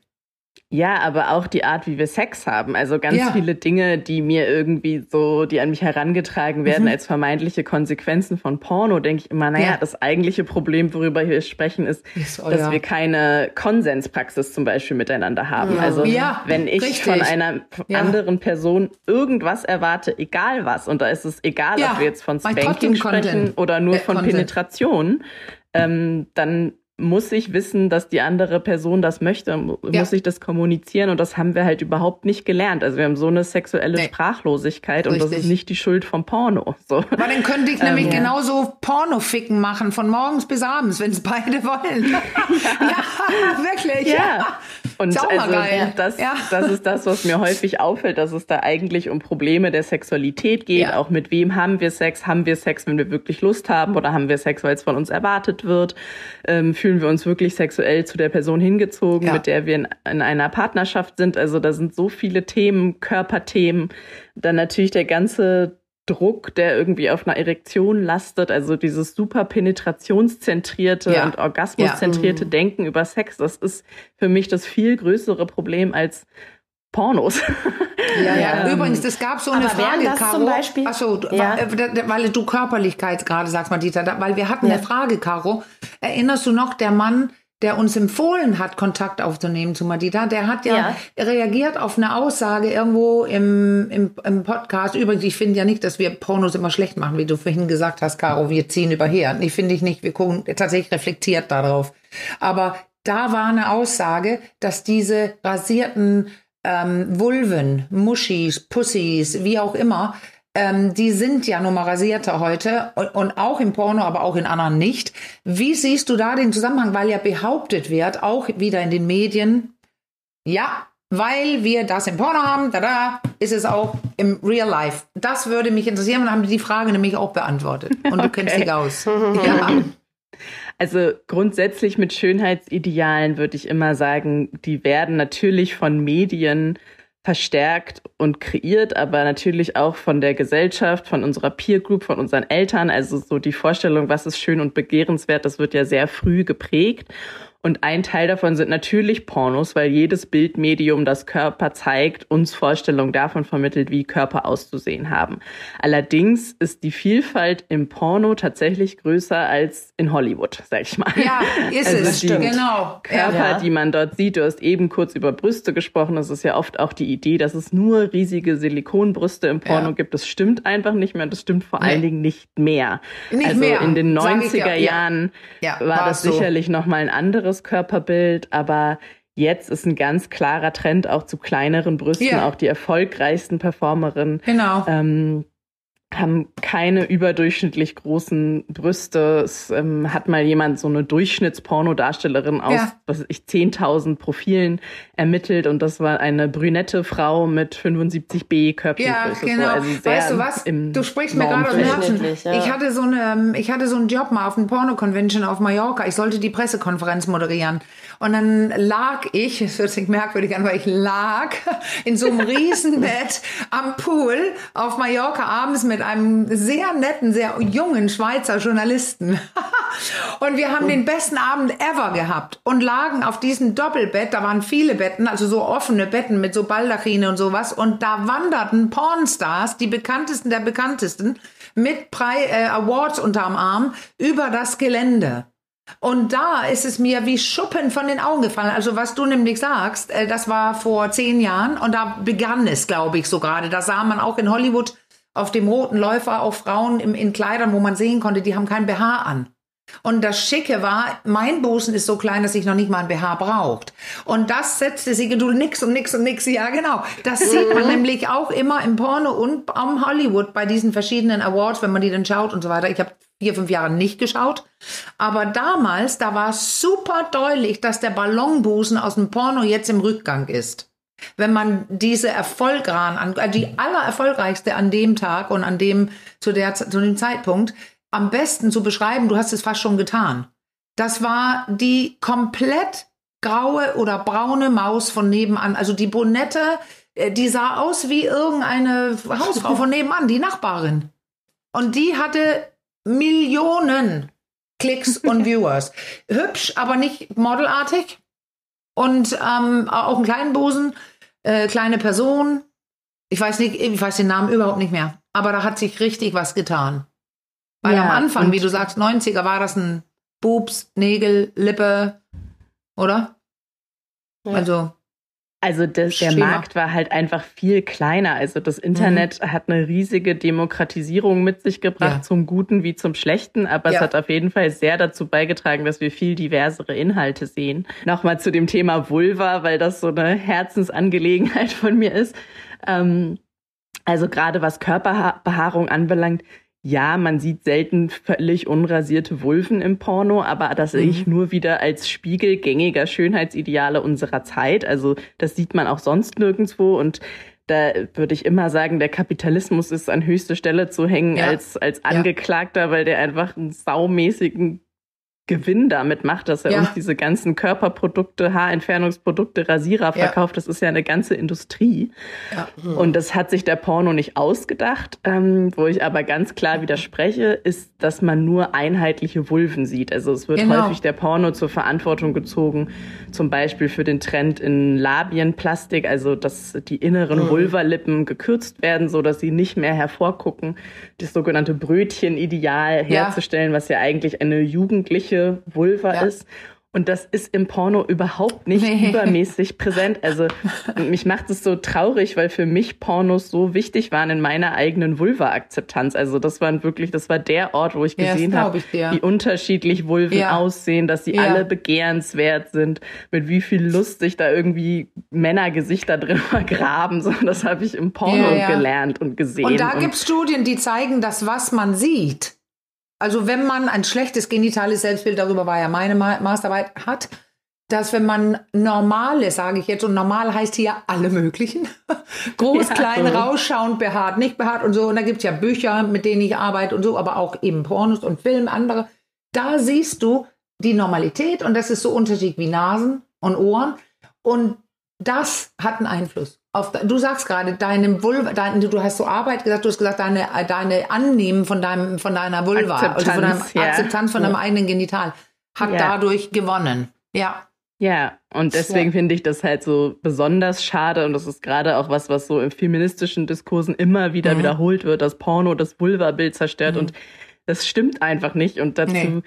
Ja, aber auch die Art, wie wir Sex haben. Also ganz
Ja.
viele Dinge, die mir irgendwie so, die an mich herangetragen werden
Mhm.
als vermeintliche Konsequenzen von Porno, denke ich immer, naja,
Ja.
das eigentliche Problem, worüber wir sprechen, ist,
Ist, oh
dass wir keine Konsenspraxis zum Beispiel miteinander haben. Also
Ja,
wenn ich
richtig.
von einer anderen Person irgendwas erwarte, egal was, und da ist es egal, ob wir jetzt von Spanking sprechen oder nur
Äh,
von
Content.
Penetration, ähm, dann muss ich wissen, dass die andere Person das möchte, mu-
Ja.
muss ich das kommunizieren und das haben wir halt überhaupt nicht gelernt. Also wir haben so eine sexuelle
Nee.
Sprachlosigkeit und das
Richtig.
ist nicht die Schuld vom Porno. So.
Aber dann könnte ich nämlich
Ähm, ja.
genauso Pornoficken machen, von morgens bis abends, wenn es beide wollen. ja, wirklich.
Ja. Und
Ist
also
geil.
das,
Ja.
das ist das, was mir häufig auffällt, dass es da eigentlich um Probleme der Sexualität geht.
Ja.
Auch mit wem haben wir Sex? Haben wir Sex, wenn wir wirklich Lust haben? Oder haben wir Sex, weil es von uns erwartet wird? Ähm, fühlen wir uns wirklich sexuell zu der Person hingezogen,
Ja.
mit der wir in, in einer Partnerschaft sind? Also da sind so viele Themen, Körperthemen. Dann natürlich der ganze Druck, der irgendwie auf einer Erektion lastet, also dieses super penetrationszentrierte
Ja.
und orgasmuszentrierte Denken über Sex, das ist für mich das viel größere Problem als Pornos.
Ja, ja.
Ähm,
Übrigens, es gab so eine
aber
Frage,
das
Caro.
zum Beispiel-
Achso,
Ja.
weil du Körperlichkeit gerade sagst, Madita, weil wir hatten
Ja.
eine Frage, Caro. Erinnerst du noch, der Mann, der uns empfohlen hat, Kontakt aufzunehmen zu Madita, der hat ja, reagiert auf eine Aussage irgendwo im, im, im Podcast. Übrigens, ich finde ja nicht, dass wir Pornos immer schlecht machen, wie du vorhin gesagt hast, Caro, wir ziehen überher. Nee, finde ich nicht. Wir gucken tatsächlich reflektiert darauf. Aber da war eine Aussage, dass diese rasierten ähm, Vulven, Muschis, Pussys, wie auch immer, ähm, die sind ja nun mal rasierter heute und, und auch im Porno, aber auch in anderen nicht. Wie siehst du da den Zusammenhang? Weil ja behauptet wird, auch wieder in den Medien, ja, weil wir das im Porno haben, da da, ist es auch im Real Life. Das würde mich interessieren und haben die Frage nämlich auch beantwortet. Und du kennst
Okay.
dich aus. ja.
Also grundsätzlich mit Schönheitsidealen würde ich immer sagen, die werden natürlich von Medien verstärkt und kreiert, aber natürlich auch von der Gesellschaft, von unserer Peer Group, von unseren Eltern. Also so die Vorstellung, was ist schön und begehrenswert, das wird ja sehr früh geprägt. Und ein Teil davon sind natürlich Pornos, weil jedes Bildmedium, das Körper zeigt, uns Vorstellungen davon vermittelt, wie Körper auszusehen haben. Allerdings ist die Vielfalt im Porno tatsächlich größer als in Hollywood, sag ich mal.
ja, ist
Also
es.
die
Genau.
Körper,
Ja.
die man dort sieht. Du hast eben kurz über Brüste gesprochen. Das ist ja oft auch die Idee, dass es nur riesige Silikonbrüste im Porno
Ja.
gibt. Das stimmt einfach nicht mehr und das stimmt vor
Nee.
allen Dingen nicht mehr.
Nicht
also
mehr,
in den
sag ich
90er
ja, ja.
Jahren
Ja,
war
war
das
so.
sicherlich noch mal ein anderes Körperbild, aber Jetzt ist ein ganz klarer Trend auch zu kleineren Brüsten,
Ja.
auch die erfolgreichsten Performerinnen
Genau.
ähm, haben keine überdurchschnittlich großen Brüste. Es ähm, hat mal jemand so eine Durchschnittspornodarstellerin aus, ja. was ich, 10.000 Profilen ermittelt und das war eine brünette Frau mit 75b Körpergröße.
Ja, genau. So, also weißt du was? Du sprichst mir gerade aus dem Herzen. Ja. Ich hatte so eine, ähm, ich hatte so einen Job mal auf einer Porno-Convention auf Mallorca. Ich sollte die Pressekonferenz moderieren. Und dann lag ich, es hört sich merkwürdig an, weil ich lag in so einem Riesenbett am Pool auf Mallorca abends mit einem sehr netten, sehr jungen Schweizer Journalisten. und wir haben den besten Abend ever gehabt und lagen auf diesem Doppelbett. Da waren viele Betten, also so offene Betten mit so Baldachine und sowas. Und da wanderten Pornstars, die bekanntesten der bekanntesten, mit Pre äh, Awards unterm Arm über das Gelände. Und da ist es mir wie Schuppen von den Augen gefallen. Also was du nämlich sagst, äh, das war vor zehn Jahren und da begann es, glaube ich, so gerade. Da sah man auch in Hollywood auf dem roten Läufer auch Frauen im, in Kleidern, wo man sehen konnte, die haben kein BH an. Und das Schicke war, mein Busen ist so klein, dass ich noch nicht mal ein BH braucht. Und das setzte sie, du nix und nix und nix, ja genau. Das sieht man nämlich auch immer im Porno und am Hollywood bei diesen verschiedenen Awards, wenn man die dann schaut und so weiter. Ich habe vier, fünf Jahre nicht geschaut. Aber damals, da war super deutlich, dass der Ballonbusen aus dem Porno jetzt im Rückgang ist. Wenn man diese Erfolgran, äh, die allererfolgreichste an dem Tag und an dem, zu, der, zu dem Zeitpunkt, am besten zu beschreiben, du hast es fast schon getan. Das war die komplett graue oder braune Maus von nebenan. Also die Bonette, äh, die sah aus wie irgendeine Hausfrau von nebenan, die Nachbarin. Und die hatte Millionen Klicks und Viewers. Hübsch, aber nicht modelartig. Und ähm, auch einen kleinen Busen, äh, kleine Person. Ich weiß nicht, ich weiß den Namen überhaupt nicht mehr. Aber da hat sich richtig was getan. Weil ja, am Anfang, wie du sagst, 90er war das ein Boobs, Nägel, Lippe, oder?
Ja. Also also das, der Markt war halt einfach viel kleiner. Also das Internet mhm. hat eine riesige Demokratisierung mit sich gebracht, ja. zum Guten wie zum Schlechten. Aber ja. es hat auf jeden Fall sehr dazu beigetragen, dass wir viel diversere Inhalte sehen. Nochmal zu dem Thema Vulva, weil das so eine Herzensangelegenheit von mir ist. Ähm, also gerade was Körperbehaarung anbelangt, ja, man sieht selten völlig unrasierte Vulven im Porno, aber das sehe ich mhm. nur wieder als Spiegel gängiger Schönheitsideale unserer Zeit. Also das sieht man auch sonst nirgendwo und da würde ich immer sagen, der Kapitalismus ist an höchste Stelle zu hängen ja. als, als Angeklagter, ja. weil der einfach einen saumäßigen Gewinn damit macht, dass er ja. uns diese ganzen Körperprodukte, Haarentfernungsprodukte, Rasierer verkauft. Ja. Das ist ja eine ganze Industrie. Ja. Und das hat sich der Porno nicht ausgedacht. Ähm, wo ich aber ganz klar widerspreche, ist, dass man nur einheitliche Vulven sieht. Also es wird genau. häufig der Porno zur Verantwortung gezogen, zum Beispiel für den Trend in Labienplastik, also dass die inneren mhm. Vulvalippen gekürzt werden, so dass sie nicht mehr hervorgucken. Das sogenannte Brötchenideal herzustellen, was ja eigentlich eine jugendliche weibliche Vulva ja. ist. Und das ist im Porno überhaupt nicht nee. übermäßig präsent. Also mich macht es so traurig, weil für mich Pornos so wichtig waren in meiner eigenen Vulva-Akzeptanz. Also das war wirklich, das war der Ort, wo ich gesehen ja, habe, wie unterschiedlich Vulven ja. aussehen, dass sie ja. alle begehrenswert sind, mit wie viel Lust sich da irgendwie Männergesichter drin vergraben. So, das habe ich im Porno gelernt und gesehen.
Und da gibt es Studien, die zeigen, dass was man sieht, also wenn man ein schlechtes genitales Selbstbild, darüber war ja meine Masterarbeit, hat, dass wenn man normale, sage ich jetzt, und normal heißt hier alle möglichen, groß, ja, klein, so. rausschauend, behaart, nicht behaart und so. Und da gibt es ja Bücher, mit denen ich arbeite und so, aber auch eben Pornos und Film, andere. Da siehst du die Normalität und das ist so unterschiedlich wie Nasen und Ohren. Und das hat einen Einfluss. Auf, du sagst gerade, deinem Vulva, dein, du hast so Arbeit gesagt, du hast gesagt, deine, deine Annehmen von, deinem, von deiner Vulva, Akzeptanz, also von deiner ja. Akzeptanz von ja. deinem eigenen Genital, hat ja. dadurch gewonnen. Ja.
Ja, und deswegen finde ich das halt so besonders schade und das ist gerade auch was, was so in feministischen Diskursen immer wieder mhm. wiederholt wird, dass Porno das Vulva-Bild zerstört mhm. und das stimmt einfach nicht und dazu nee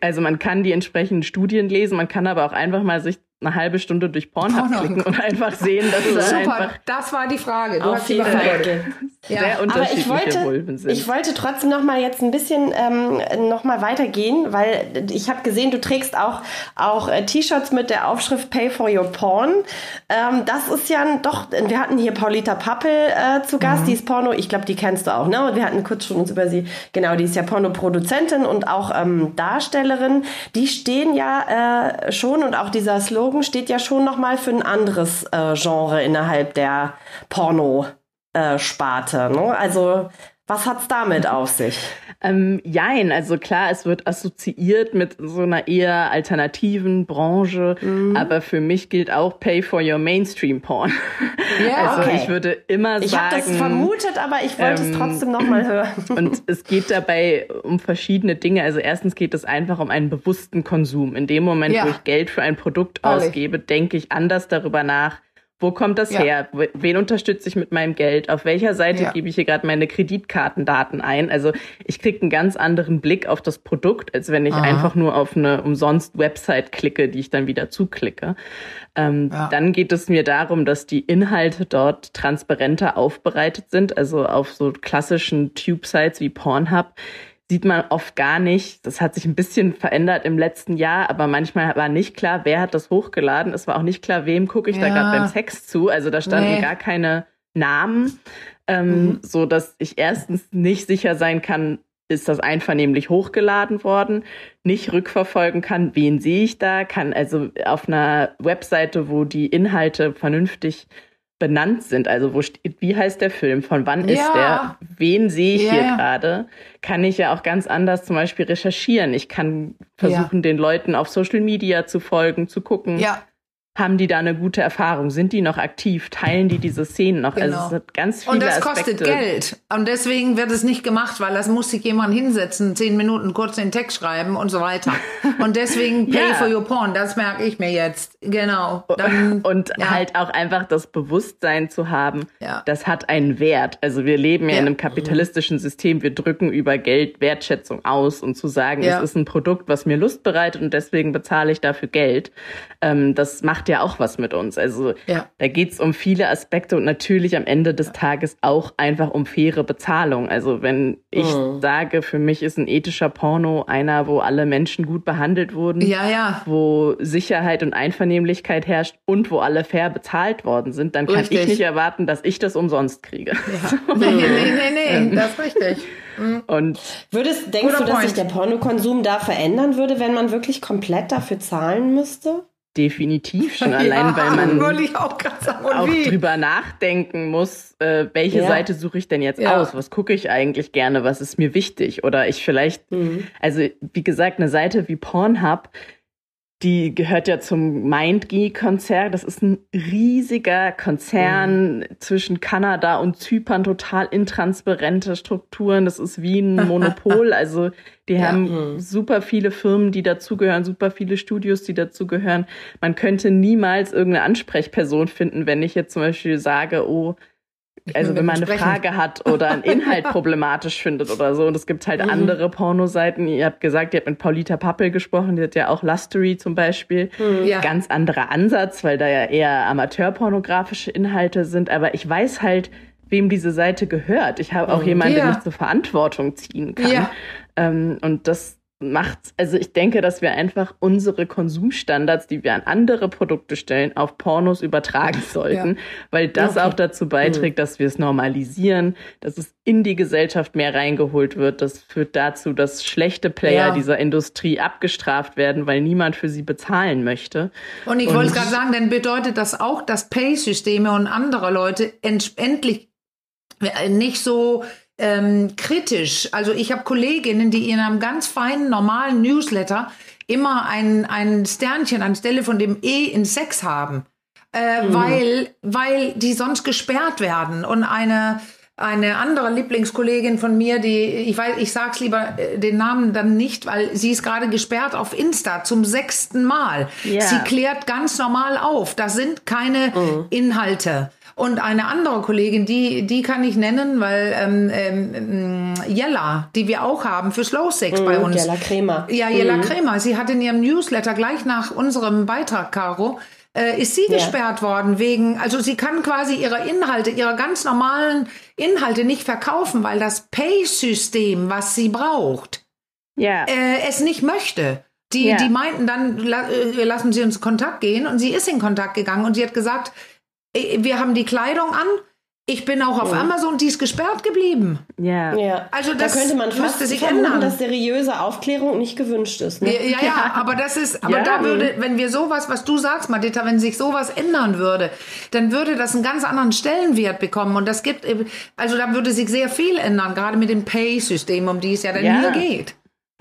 also man kann die entsprechenden Studien lesen, man kann aber auch einfach mal sich eine halbe Stunde durch Pornhub Porno. klicken und einfach sehen, dass da
Super,
einfach
das war die Frage. Du
auf jeden Fall.
Sehr ja. unterschiedliche
Aber ich wollte,
Vulven sind.
Ich wollte trotzdem noch mal jetzt ein bisschen ähm, noch mal weitergehen, weil ich habe gesehen, du trägst auch auch äh, T-Shirts mit der Aufschrift Pay for Your Porn. Ähm, das ist ja doch. Wir hatten hier Paulita Pappel äh, zu Gast, mhm. die ist Porno. Ich glaube, die kennst du auch, ne? Und wir hatten kurz schon uns über sie. Genau, die ist ja Pornoproduzentin und auch ähm, Darstellerin. Die stehen ja äh, schon und auch dieser Slogan steht ja schon noch mal für ein anderes äh, Genre innerhalb der Porno. Äh, Sparte. Ne? Also was hat's damit auf sich?
Ähm, jein, also klar, es wird assoziiert mit so einer eher alternativen Branche, mhm. aber für mich gilt auch Pay for your Mainstream Porn. Ja, also okay. ich würde immer
ich
sagen.
Ich habe das vermutet, aber ich wollte ähm, es trotzdem nochmal hören.
Und es geht dabei um verschiedene Dinge. Also erstens geht es einfach um einen bewussten Konsum. In dem Moment, ja. wo ich Geld für ein Produkt ausgebe, denke ich anders darüber nach, wo kommt das ja. her? Wen unterstütze ich mit meinem Geld? Auf welcher Seite ja. gebe ich hier gerade meine Kreditkartendaten ein? Also ich kriege einen ganz anderen Blick auf das Produkt, als wenn ich Aha. einfach nur auf eine umsonst Website klicke, die ich dann wieder zuklicke. Ähm, ja. Dann geht es mir darum, dass die Inhalte dort transparenter aufbereitet sind. Also auf so klassischen Tube-Sites wie Pornhub sieht man oft gar nicht. Das hat sich ein bisschen verändert im letzten Jahr, aber manchmal war nicht klar, wer hat das hochgeladen. Es war auch nicht klar, wem gucke ich ja. da gerade beim Sex zu. Also da standen nee. gar keine Namen, ähm, mhm. so dass ich erstens nicht sicher sein kann, ist das einvernehmlich hochgeladen worden, nicht rückverfolgen kann, wen sehe ich da, kann also auf einer Webseite, wo die Inhalte vernünftig benannt sind. Also wo steht, wie heißt der Film, von wann ja. ist der, wen sehe ich ja. hier gerade, kann ich ja auch ganz anders zum Beispiel recherchieren. Ich kann versuchen, ja. den Leuten auf Social Media zu folgen, zu gucken. Haben die da eine gute Erfahrung? Sind die noch aktiv? Teilen die diese Szenen noch? Also genau. Also es hat ganz viele
Und das
Aspekte.
kostet Geld. Und deswegen wird es nicht gemacht, weil das muss sich jemand hinsetzen, zehn Minuten kurz den Text schreiben und so weiter. Und deswegen pay ja. for your porn, das merke ich mir jetzt. Genau.
Dann, und ja. halt auch einfach das Bewusstsein zu haben, ja. das hat einen Wert. Also wir leben ja, in einem kapitalistischen System. Wir drücken über Geld Wertschätzung aus und zu sagen, es ist ein Produkt, was mir Lust bereitet und deswegen bezahle ich dafür Geld. Ähm, das macht macht ja auch was mit uns. Also ja. da geht's um viele Aspekte und natürlich am Ende des Tages auch einfach um faire Bezahlung. Also wenn ich mhm. sage, für mich ist ein ethischer Porno einer, wo alle Menschen gut behandelt wurden,
ja, ja.
wo Sicherheit und Einvernehmlichkeit herrscht und wo alle fair bezahlt worden sind, dann kann richtig. ich nicht erwarten, dass ich das umsonst kriege.
Ja. nee, nee, nee, nee, das ist richtig.
Mhm. Und Würdest, denkst du, dass sich der Pornokonsum da verändern würde, wenn man wirklich komplett dafür zahlen müsste?
Definitiv schon allein, ja, weil man auch, auch drüber nachdenken muss, äh, welche ja. Seite suche ich denn jetzt ja. aus? Was gucke ich eigentlich gerne? Was ist mir wichtig? Oder ich vielleicht, mhm. also wie gesagt, eine Seite wie Pornhub die gehört ja zum MindGeek-Konzern. Das ist ein riesiger Konzern mhm. zwischen Kanada und Zypern, total intransparente Strukturen. Das ist wie ein Monopol. Also die ja. haben mhm. super viele Firmen, die dazugehören, super viele Studios, die dazugehören. Man könnte niemals irgendeine Ansprechperson finden, wenn ich jetzt zum Beispiel sage, oh, also wenn man eine Frage hat oder einen Inhalt problematisch findet oder so. Und es gibt halt mhm. andere Pornoseiten. Ihr habt gesagt, ihr habt mit Paulita Pappel gesprochen, die hat ja auch Lustery zum Beispiel. Mhm. Ja. Ganz anderer Ansatz, weil da ja eher amateurpornografische Inhalte sind. Aber ich weiß halt, wem diese Seite gehört. Ich habe auch mhm. jemanden, ja. der mich zur Verantwortung ziehen kann. Ja. Ähm, und das macht, also ich denke, dass wir einfach unsere Konsumstandards, die wir an andere Produkte stellen, auf Pornos übertragen sollten, ja. weil das okay. auch dazu beiträgt, mhm. dass wir es normalisieren, dass es in die Gesellschaft mehr reingeholt wird. Das führt dazu, dass schlechte Player ja. dieser Industrie abgestraft werden, weil niemand für sie bezahlen möchte.
Und ich wollte gerade sagen, dann bedeutet das auch, dass Pay-Systeme und andere Leute endlich nicht so ähm, kritisch. Also ich habe Kolleginnen, die in einem ganz feinen, normalen Newsletter immer ein, ein Sternchen anstelle von dem E in Sex haben. Äh, mhm. weil, weil die sonst gesperrt werden. Und eine, eine andere Lieblingskollegin von mir, die, ich weiß, ich sag's lieber äh, den Namen dann nicht, weil sie ist gerade gesperrt auf Insta zum sechsten Mal. Yeah. Sie klärt ganz normal auf. Das sind keine mhm. Inhalte. Und eine andere Kollegin, die, die kann ich nennen, weil ähm, ähm, Jella, die wir auch haben für Slow Sex mm, bei uns.
Jella Kremer.
Ja, Jella mm. Kremer. Sie hat in ihrem Newsletter gleich nach unserem Beitrag, Caro, äh, ist sie ja. gesperrt worden wegen, also sie kann quasi ihre Inhalte, ihre ganz normalen Inhalte nicht verkaufen, weil das Pay-System, was sie braucht, ja. äh, es nicht möchte. Die, ja. die meinten dann, la, äh, lassen Sie uns in Kontakt gehen und sie ist in Kontakt gegangen und sie hat gesagt, wir haben die Kleidung an, ich bin auch auf ja. Amazon, die ist gesperrt geblieben.
Ja. ja. Also das da könnte man fast sich vermuten, ändern. dass seriöse Aufklärung nicht gewünscht ist. Ne?
Ja, ja, ja, aber das ist, aber ja. da würde, wenn wir sowas, was du sagst, Madita, wenn sich sowas ändern würde, dann würde das einen ganz anderen Stellenwert bekommen. Und das gibt, also da würde sich sehr viel ändern, gerade mit dem Pay-System, um die es ja dann hier geht.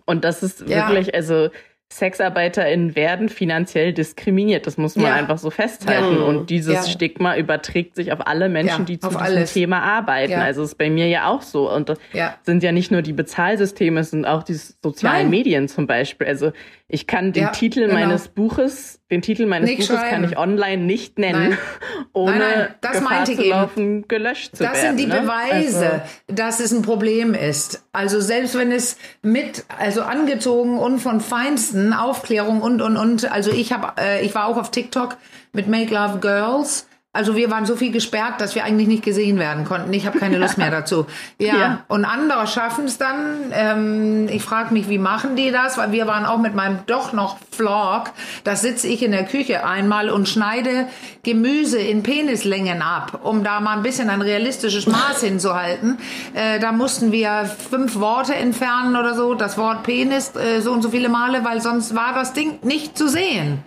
Und das ist wirklich, also SexarbeiterInnen werden finanziell diskriminiert. Das muss man ja. einfach so festhalten. Ja. Und dieses ja. Stigma überträgt sich auf alle Menschen, die zu diesem alles. Thema arbeiten. Also ist bei mir ja auch so. Und das sind ja nicht nur die Bezahlsysteme, es sind auch die sozialen Nein. Medien zum Beispiel. Also ich kann den Titel genau. meines Buches, den Titel meines nicht Buches schreiben. kann ich online nicht nennen, nein. ohne nein, nein. Das Gefahr zu laufen, gelöscht zu
das
werden.
Das sind die ne? Beweise, also. dass es ein Problem ist. Also selbst wenn es mit, also angezogen und von feinsten Aufklärung und und und. Also ich habe, äh, ich war auch auf TikTok mit Make Love Girls also wir waren so viel gesperrt, dass wir eigentlich nicht gesehen werden konnten. Ich habe keine Lust mehr dazu. Ja, ja. und andere schaffen es dann. Ähm, ich frage mich, wie machen die das? Weil wir waren auch mit meinem doch noch Vlog. Da sitze ich in der Küche einmal und schneide Gemüse in Penislängen ab, um da mal ein bisschen ein realistisches Maß hinzuhalten. Äh, da mussten wir fünf Worte entfernen oder so. Das Wort Penis äh, so und so viele Male, weil sonst war das Ding nicht zu sehen.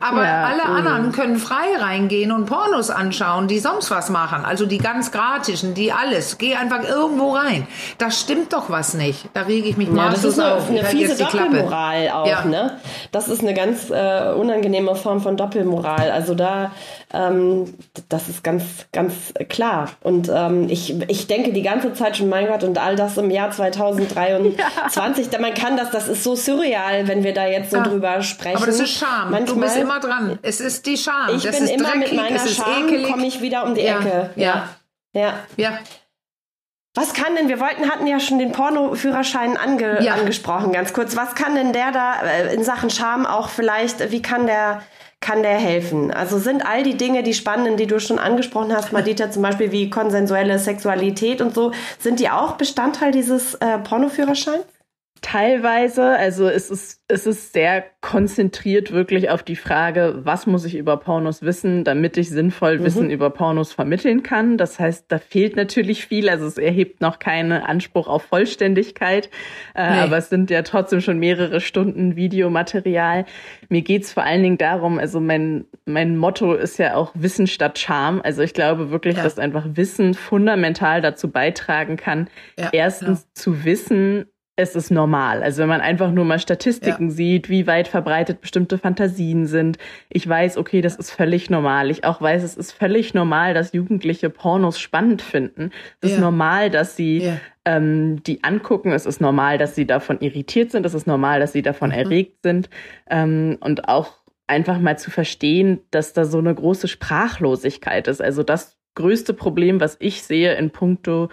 Aber ja, alle uh. anderen können frei reingehen und Pornos anschauen, die sonst was machen. Also die ganz gratischen, die alles. Geh einfach irgendwo rein. Da stimmt doch was nicht. Da rege ich mich mal ja,
Das ist eine, auf. eine fiese Doppelmoral auch, ja. ne? Das ist eine ganz äh, unangenehme Form von Doppelmoral. Also da, ähm, das ist ganz, ganz klar. Und ähm, ich, ich denke die ganze Zeit schon, mein Gott, und all das im Jahr 2023, ja. man kann das, das ist so surreal, wenn wir da jetzt so drüber sprechen. Aber
das ist Scham. Manchmal, bist immer dran. Es ist die Scham.
Ich
das
bin immer dreckig, mit meiner Scham, komme ich wieder um die
ja,
Ecke.
Ja.
ja. Ja. Was kann denn, wir wollten, hatten ja schon den Pornoführerschein ange, ja. angesprochen, ganz kurz. Was kann denn der da äh, in Sachen Scham auch vielleicht, wie kann der, kann der helfen? Also sind all die Dinge, die spannenden, die du schon angesprochen hast, Madita, zum Beispiel wie konsensuelle Sexualität und so, sind die auch Bestandteil dieses äh, Pornoführerscheins?
Teilweise, also es ist, es ist sehr konzentriert wirklich auf die Frage, was muss ich über Pornos wissen, damit ich sinnvoll mhm. Wissen über Pornos vermitteln kann. Das heißt, da fehlt natürlich viel, also es erhebt noch keinen Anspruch auf Vollständigkeit, äh, nee. aber es sind ja trotzdem schon mehrere Stunden Videomaterial. Mir geht's vor allen Dingen darum, also mein, mein Motto ist ja auch Wissen statt Charme. Also ich glaube wirklich, ja. dass einfach Wissen fundamental dazu beitragen kann, ja, erstens ja. zu wissen, es ist normal. Also wenn man einfach nur mal Statistiken ja. sieht, wie weit verbreitet bestimmte Fantasien sind. Ich weiß, okay, das ist völlig normal. Ich auch weiß, es ist völlig normal, dass Jugendliche Pornos spannend finden. Es ja. ist normal, dass sie ja. ähm, die angucken. Es ist normal, dass sie davon irritiert sind. Es ist normal, dass sie davon mhm. erregt sind. Ähm, und auch einfach mal zu verstehen, dass da so eine große Sprachlosigkeit ist. Also das größte Problem, was ich sehe in puncto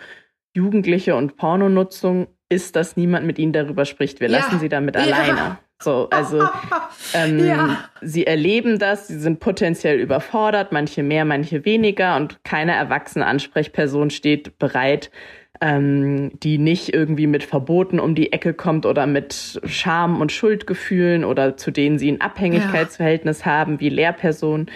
Jugendliche und Pornonutzung ist, dass niemand mit ihnen darüber spricht. Wir ja. lassen sie damit alleine. Ja. So, also ähm, ja. sie erleben das, sie sind potenziell überfordert, manche mehr, manche weniger und keine erwachsene Ansprechperson steht bereit, ähm, die nicht irgendwie mit Verboten um die Ecke kommt oder mit Scham und Schuldgefühlen oder zu denen sie ein Abhängigkeitsverhältnis ja. haben, wie Lehrpersonen.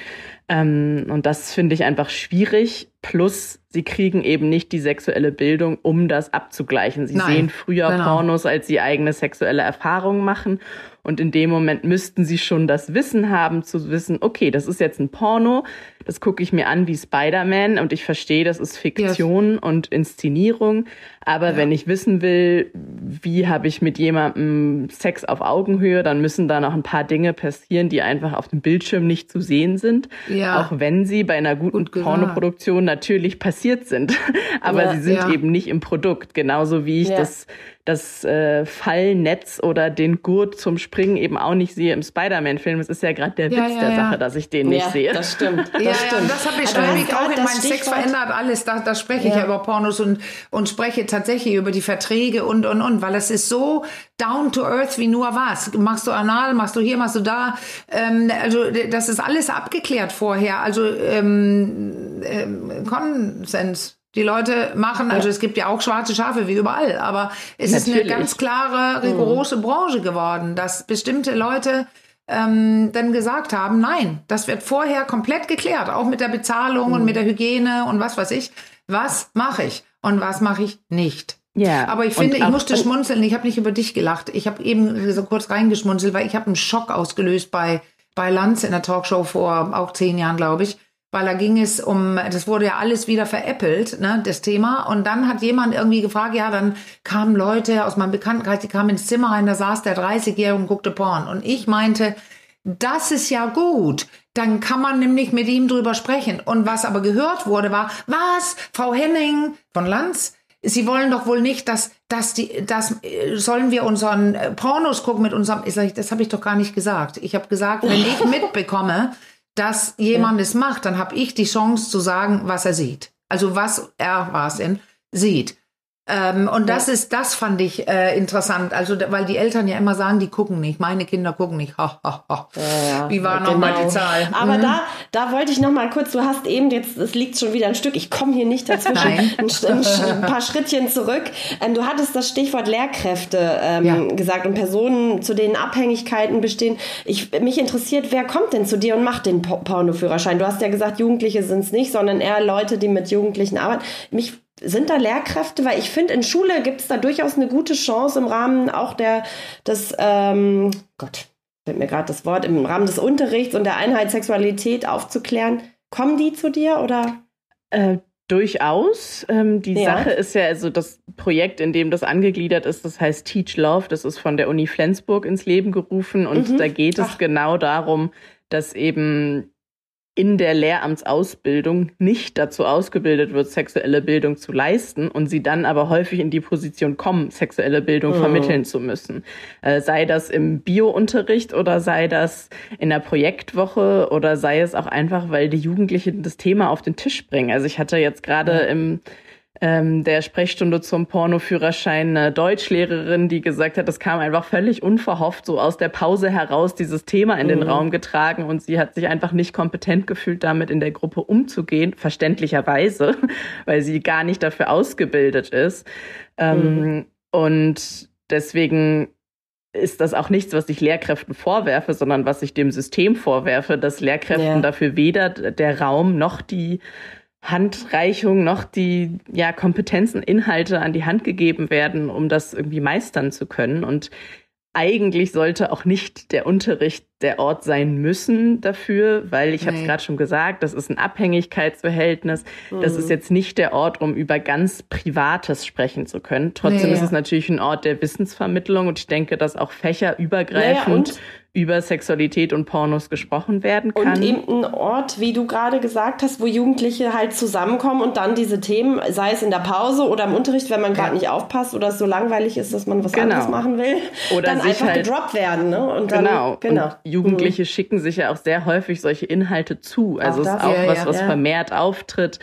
Ähm, und das finde ich einfach schwierig. Plus, sie kriegen eben nicht die sexuelle Bildung, um das abzugleichen. Sie Nein, sehen früher genau. Pornos, als sie eigene sexuelle Erfahrungen machen. Und in dem Moment müssten sie schon das Wissen haben, zu wissen, okay, das ist jetzt ein Porno, das gucke ich mir an wie Spider-Man und ich verstehe, das ist Fiktion yes. und Inszenierung. Aber ja. wenn ich wissen will, wie habe ich mit jemandem Sex auf Augenhöhe, dann müssen da noch ein paar Dinge passieren, die einfach auf dem Bildschirm nicht zu sehen sind. Ja. Auch wenn sie bei einer guten Gut Pornoproduktion natürlich passiert sind. Aber ja, sie sind eben nicht im Produkt. Genauso wie ich das das äh, Fallnetz oder den Gurt zum Springen eben auch nicht sehe im Spider-Man-Film. Es ist ja gerade der ja, Witz ja, der ja. Sache, dass ich den nicht sehe.
Das stimmt. Das
ja,
stimmt.
das habe ich ständig auch in meinem Sex verändert alles. Da, da spreche ich ja über Pornos und, und spreche tatsächlich über die Verträge und, und, und, weil es ist so down to earth wie nur was. Machst du anal, machst du hier, machst du da. Ähm, also das ist alles abgeklärt vorher. Also ähm, ähm, Konsens. Die Leute machen, also es gibt ja auch schwarze Schafe wie überall, aber es Natürlich. ist eine ganz klare, mhm. rigorose Branche geworden, dass bestimmte Leute ähm, dann gesagt haben, nein, das wird vorher komplett geklärt, auch mit der Bezahlung mhm. und mit der Hygiene und was weiß ich. Was mache ich und was mache ich nicht? Ja. Aber ich finde, ich musste schmunzeln. Ich habe nicht über dich gelacht. Ich habe eben so kurz reingeschmunzelt, weil ich habe einen Schock ausgelöst bei bei Lanz in der Talkshow vor auch zehn Jahren, glaube ich weil da ging es um, das wurde ja alles wieder veräppelt, ne, das Thema. Und dann hat jemand irgendwie gefragt, ja, dann kamen Leute aus meinem Bekanntenkreis, die kamen ins Zimmer rein, da saß der 30-Jährige und guckte Porn. Und ich meinte, das ist ja gut. Dann kann man nämlich mit ihm drüber sprechen. Und was aber gehört wurde, war, was, Frau Henning von Lanz, Sie wollen doch wohl nicht, dass, dass die, das sollen wir unseren äh, Pornos gucken mit unserem. Ich sag, das habe ich doch gar nicht gesagt. Ich habe gesagt, wenn ich mitbekomme, dass jemand ja. es macht, dann habe ich die Chance zu sagen, was er sieht. Also was er, was er sieht. Ähm, und das ist, das fand ich äh, interessant. Also, weil die Eltern ja immer sagen, die gucken nicht. Meine Kinder gucken nicht. Ha, ha, ha. Ja, Wie war genau. nochmal die Zahl?
Aber mhm. da, da wollte ich noch mal kurz. Du hast eben jetzt, es liegt schon wieder ein Stück. Ich komme hier nicht dazwischen. ein, ein, ein, paar Schrittchen zurück. Ähm, du hattest das Stichwort Lehrkräfte ähm, ja. gesagt und Personen, zu denen Abhängigkeiten bestehen. Ich mich interessiert, wer kommt denn zu dir und macht den Pornoführerschein? Du hast ja gesagt, Jugendliche sind es nicht, sondern eher Leute, die mit Jugendlichen arbeiten. Mich sind da Lehrkräfte? Weil ich finde, in Schule gibt es da durchaus eine gute Chance im Rahmen auch der, des, ähm, Gott, fällt mir gerade das Wort, im Rahmen des Unterrichts und der Einheit Sexualität aufzuklären. Kommen die zu dir oder?
Äh, durchaus. Ähm, die ja. Sache ist ja, also das Projekt, in dem das angegliedert ist, das heißt Teach Love, das ist von der Uni Flensburg ins Leben gerufen und mhm. da geht es Ach. genau darum, dass eben in der Lehramtsausbildung nicht dazu ausgebildet wird, sexuelle Bildung zu leisten und sie dann aber häufig in die Position kommen, sexuelle Bildung oh. vermitteln zu müssen. Äh, sei das im Biounterricht oder sei das in der Projektwoche oder sei es auch einfach, weil die Jugendlichen das Thema auf den Tisch bringen. Also ich hatte jetzt gerade ja. im ähm, der Sprechstunde zum Pornoführerschein eine Deutschlehrerin, die gesagt hat, das kam einfach völlig unverhofft so aus der Pause heraus dieses Thema in den mhm. Raum getragen und sie hat sich einfach nicht kompetent gefühlt, damit in der Gruppe umzugehen, verständlicherweise, weil sie gar nicht dafür ausgebildet ist. Ähm, mhm. Und deswegen ist das auch nichts, was ich Lehrkräften vorwerfe, sondern was ich dem System vorwerfe, dass Lehrkräften ja. dafür weder der Raum noch die Handreichung noch die ja, Kompetenzen, Inhalte an die Hand gegeben werden, um das irgendwie meistern zu können. Und eigentlich sollte auch nicht der Unterricht der Ort sein müssen dafür, weil ich habe es gerade schon gesagt, das ist ein Abhängigkeitsverhältnis. Mhm. Das ist mhm. jetzt nicht der Ort, um über ganz Privates sprechen zu können. Trotzdem nee, ist es natürlich ein Ort der Wissensvermittlung und ich denke, dass auch fächerübergreifend naja, über Sexualität und Pornos gesprochen werden kann.
Und eben ein Ort, wie du gerade gesagt hast, wo Jugendliche halt zusammenkommen und dann diese Themen, sei es in der Pause oder im Unterricht, wenn man gerade ja. nicht aufpasst oder es so langweilig ist, dass man was genau. anderes machen will, oder dann einfach halt, gedroppt werden. Ne?
Und dann, genau. genau. Und Jugendliche mhm. schicken sich ja auch sehr häufig solche Inhalte zu. Also es ist auch ja, was, was ja. vermehrt auftritt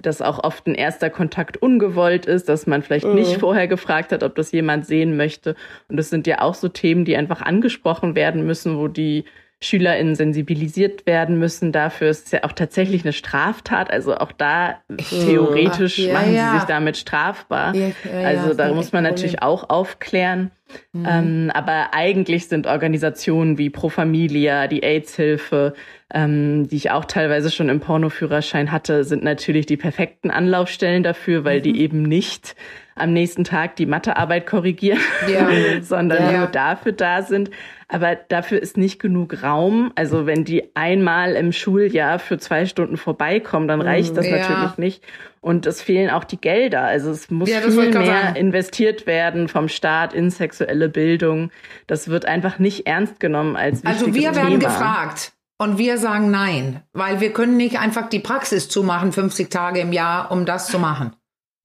dass auch oft ein erster Kontakt ungewollt ist, dass man vielleicht mhm. nicht vorher gefragt hat, ob das jemand sehen möchte. Und das sind ja auch so Themen, die einfach angesprochen werden müssen, wo die SchülerInnen sensibilisiert werden müssen. Dafür ist es ja auch tatsächlich eine Straftat. Also auch da theoretisch ja, machen ja. sie sich damit strafbar. Ja, also da muss man natürlich auch aufklären. Mhm. Ähm, aber eigentlich sind Organisationen wie Pro Familia, die AIDS-Hilfe, ähm, die ich auch teilweise schon im Pornoführerschein hatte, sind natürlich die perfekten Anlaufstellen dafür, weil mhm. die eben nicht am nächsten Tag die Mathearbeit korrigieren, ja. sondern ja. nur dafür da sind. Aber dafür ist nicht genug Raum. Also wenn die einmal im Schuljahr für zwei Stunden vorbeikommen, dann reicht das ja. natürlich nicht. Und es fehlen auch die Gelder. Also es muss ja, viel mehr sagen. investiert werden vom Staat in sexuelle Bildung. Das wird einfach nicht ernst genommen als
Also wir werden
Thema.
gefragt. Und wir sagen nein, weil wir können nicht einfach die Praxis zumachen, 50 Tage im Jahr, um das zu machen.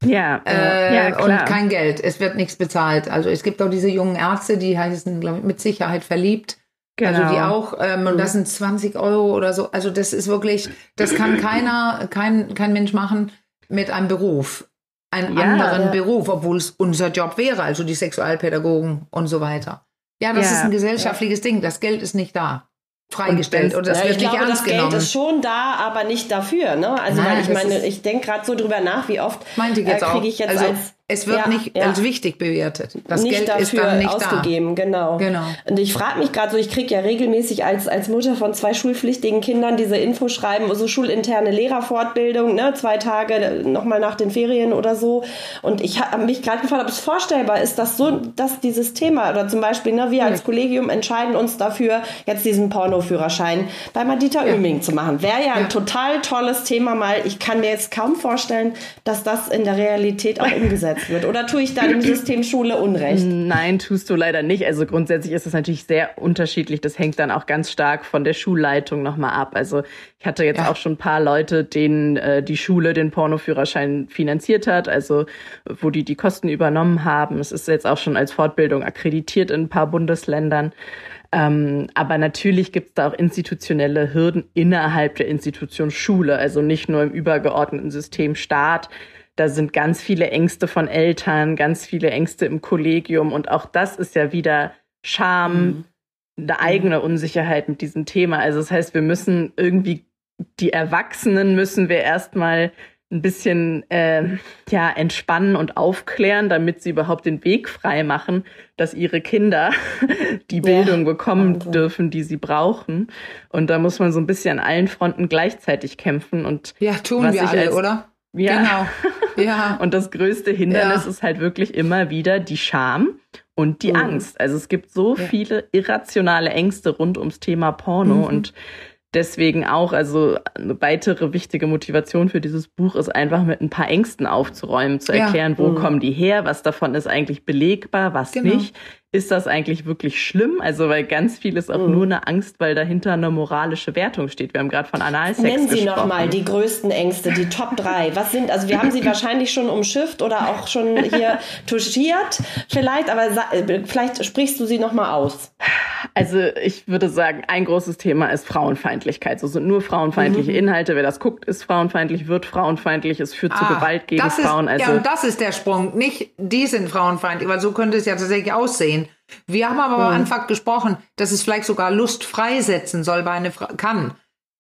Ja, äh, ja klar. und kein Geld. Es wird nichts bezahlt. Also es gibt auch diese jungen Ärzte, die heißen, glaube ich, mit Sicherheit verliebt. Genau. Also die genau. auch, ähm, und das mhm. sind 20 Euro oder so. Also das ist wirklich, das kann keiner, kein, kein Mensch machen mit einem Beruf. Einen ja, anderen ja. Beruf, obwohl es unser Job wäre, also die Sexualpädagogen und so weiter. Ja, das ja, ist ein gesellschaftliches Ding. Das Geld ist nicht da freigestellt und, das ja, wird nicht glaube, ernst das genommen.
Geld ist schon da, aber nicht dafür. Ne? Also Nein, weil ich meine, ich denke gerade so drüber nach, wie oft
äh, kriege ich jetzt also, als es wird ja, nicht ja. als wichtig bewertet. Das nicht Geld dafür ist dann nicht
ausgegeben, da. genau. genau. Und ich frage mich gerade so, ich kriege ja regelmäßig als, als Mutter von zwei schulpflichtigen Kindern diese Info schreiben, so schulinterne Lehrerfortbildung, ne, zwei Tage nochmal nach den Ferien oder so. Und ich habe mich gerade gefragt, ob es vorstellbar ist, dass so, dass dieses Thema oder zum Beispiel, ne, wir als Kollegium entscheiden uns dafür, jetzt diesen Pornoführerschein bei Madita ja. Oeming zu machen. Wäre ja ein total tolles Thema mal. Ich kann mir jetzt kaum vorstellen, dass das in der Realität auch umgesetzt umgesetzt wird? Oder tue ich da dem System Schule Unrecht?
Nein, tust du leider nicht. Also grundsätzlich ist es natürlich sehr unterschiedlich. Das hängt dann auch ganz stark von der Schulleitung nochmal ab. Also ich hatte jetzt ja. auch schon ein paar Leute, denen äh, die Schule den Pornoführerschein finanziert hat, also wo die die Kosten übernommen haben. Es ist jetzt auch schon als Fortbildung akkreditiert in ein paar Bundesländern. Ähm, aber natürlich gibt es da auch institutionelle Hürden innerhalb der Institution Schule, also nicht nur im übergeordneten System Staat, da sind ganz viele Ängste von Eltern, ganz viele Ängste im Kollegium und auch das ist ja wieder Scham, mhm. eine eigene Unsicherheit mit diesem Thema. Also das heißt, wir müssen irgendwie die Erwachsenen müssen wir erstmal ein bisschen äh, ja entspannen und aufklären, damit sie überhaupt den Weg frei machen, dass ihre Kinder die Bildung ja, bekommen Wahnsinn. dürfen, die sie brauchen. Und da muss man so ein bisschen an allen Fronten gleichzeitig kämpfen. Und
ja, tun wir alle, als, oder?
Ja. Genau. Ja. und das größte Hindernis ja. ist halt wirklich immer wieder die Scham und die mhm. Angst. Also es gibt so ja. viele irrationale Ängste rund ums Thema Porno mhm. und deswegen auch, also eine weitere wichtige Motivation für dieses Buch ist einfach mit ein paar Ängsten aufzuräumen, zu erklären, wo mhm. kommen die her, was davon ist eigentlich belegbar, was genau. nicht ist das eigentlich wirklich schlimm? Also, weil ganz viel ist auch mhm. nur eine Angst, weil dahinter eine moralische Wertung steht. Wir haben gerade von Analsex
Nennen
Sie
gesprochen. noch mal die größten Ängste, die Top 3. Was sind, also wir haben sie wahrscheinlich schon umschifft oder auch schon hier touchiert vielleicht, aber äh, vielleicht sprichst du sie noch mal aus.
Also, ich würde sagen, ein großes Thema ist Frauenfeindlichkeit. So sind nur frauenfeindliche mhm. Inhalte. Wer das guckt, ist frauenfeindlich, wird frauenfeindlich, es führt ah, zu Gewalt gegen Frauen.
also, ja, und das ist der Sprung. Nicht, die sind frauenfeindlich, weil so könnte es ja tatsächlich aussehen. Wir haben aber mhm. am Anfang gesprochen, dass es vielleicht sogar Lust freisetzen soll bei einer Frau, kann.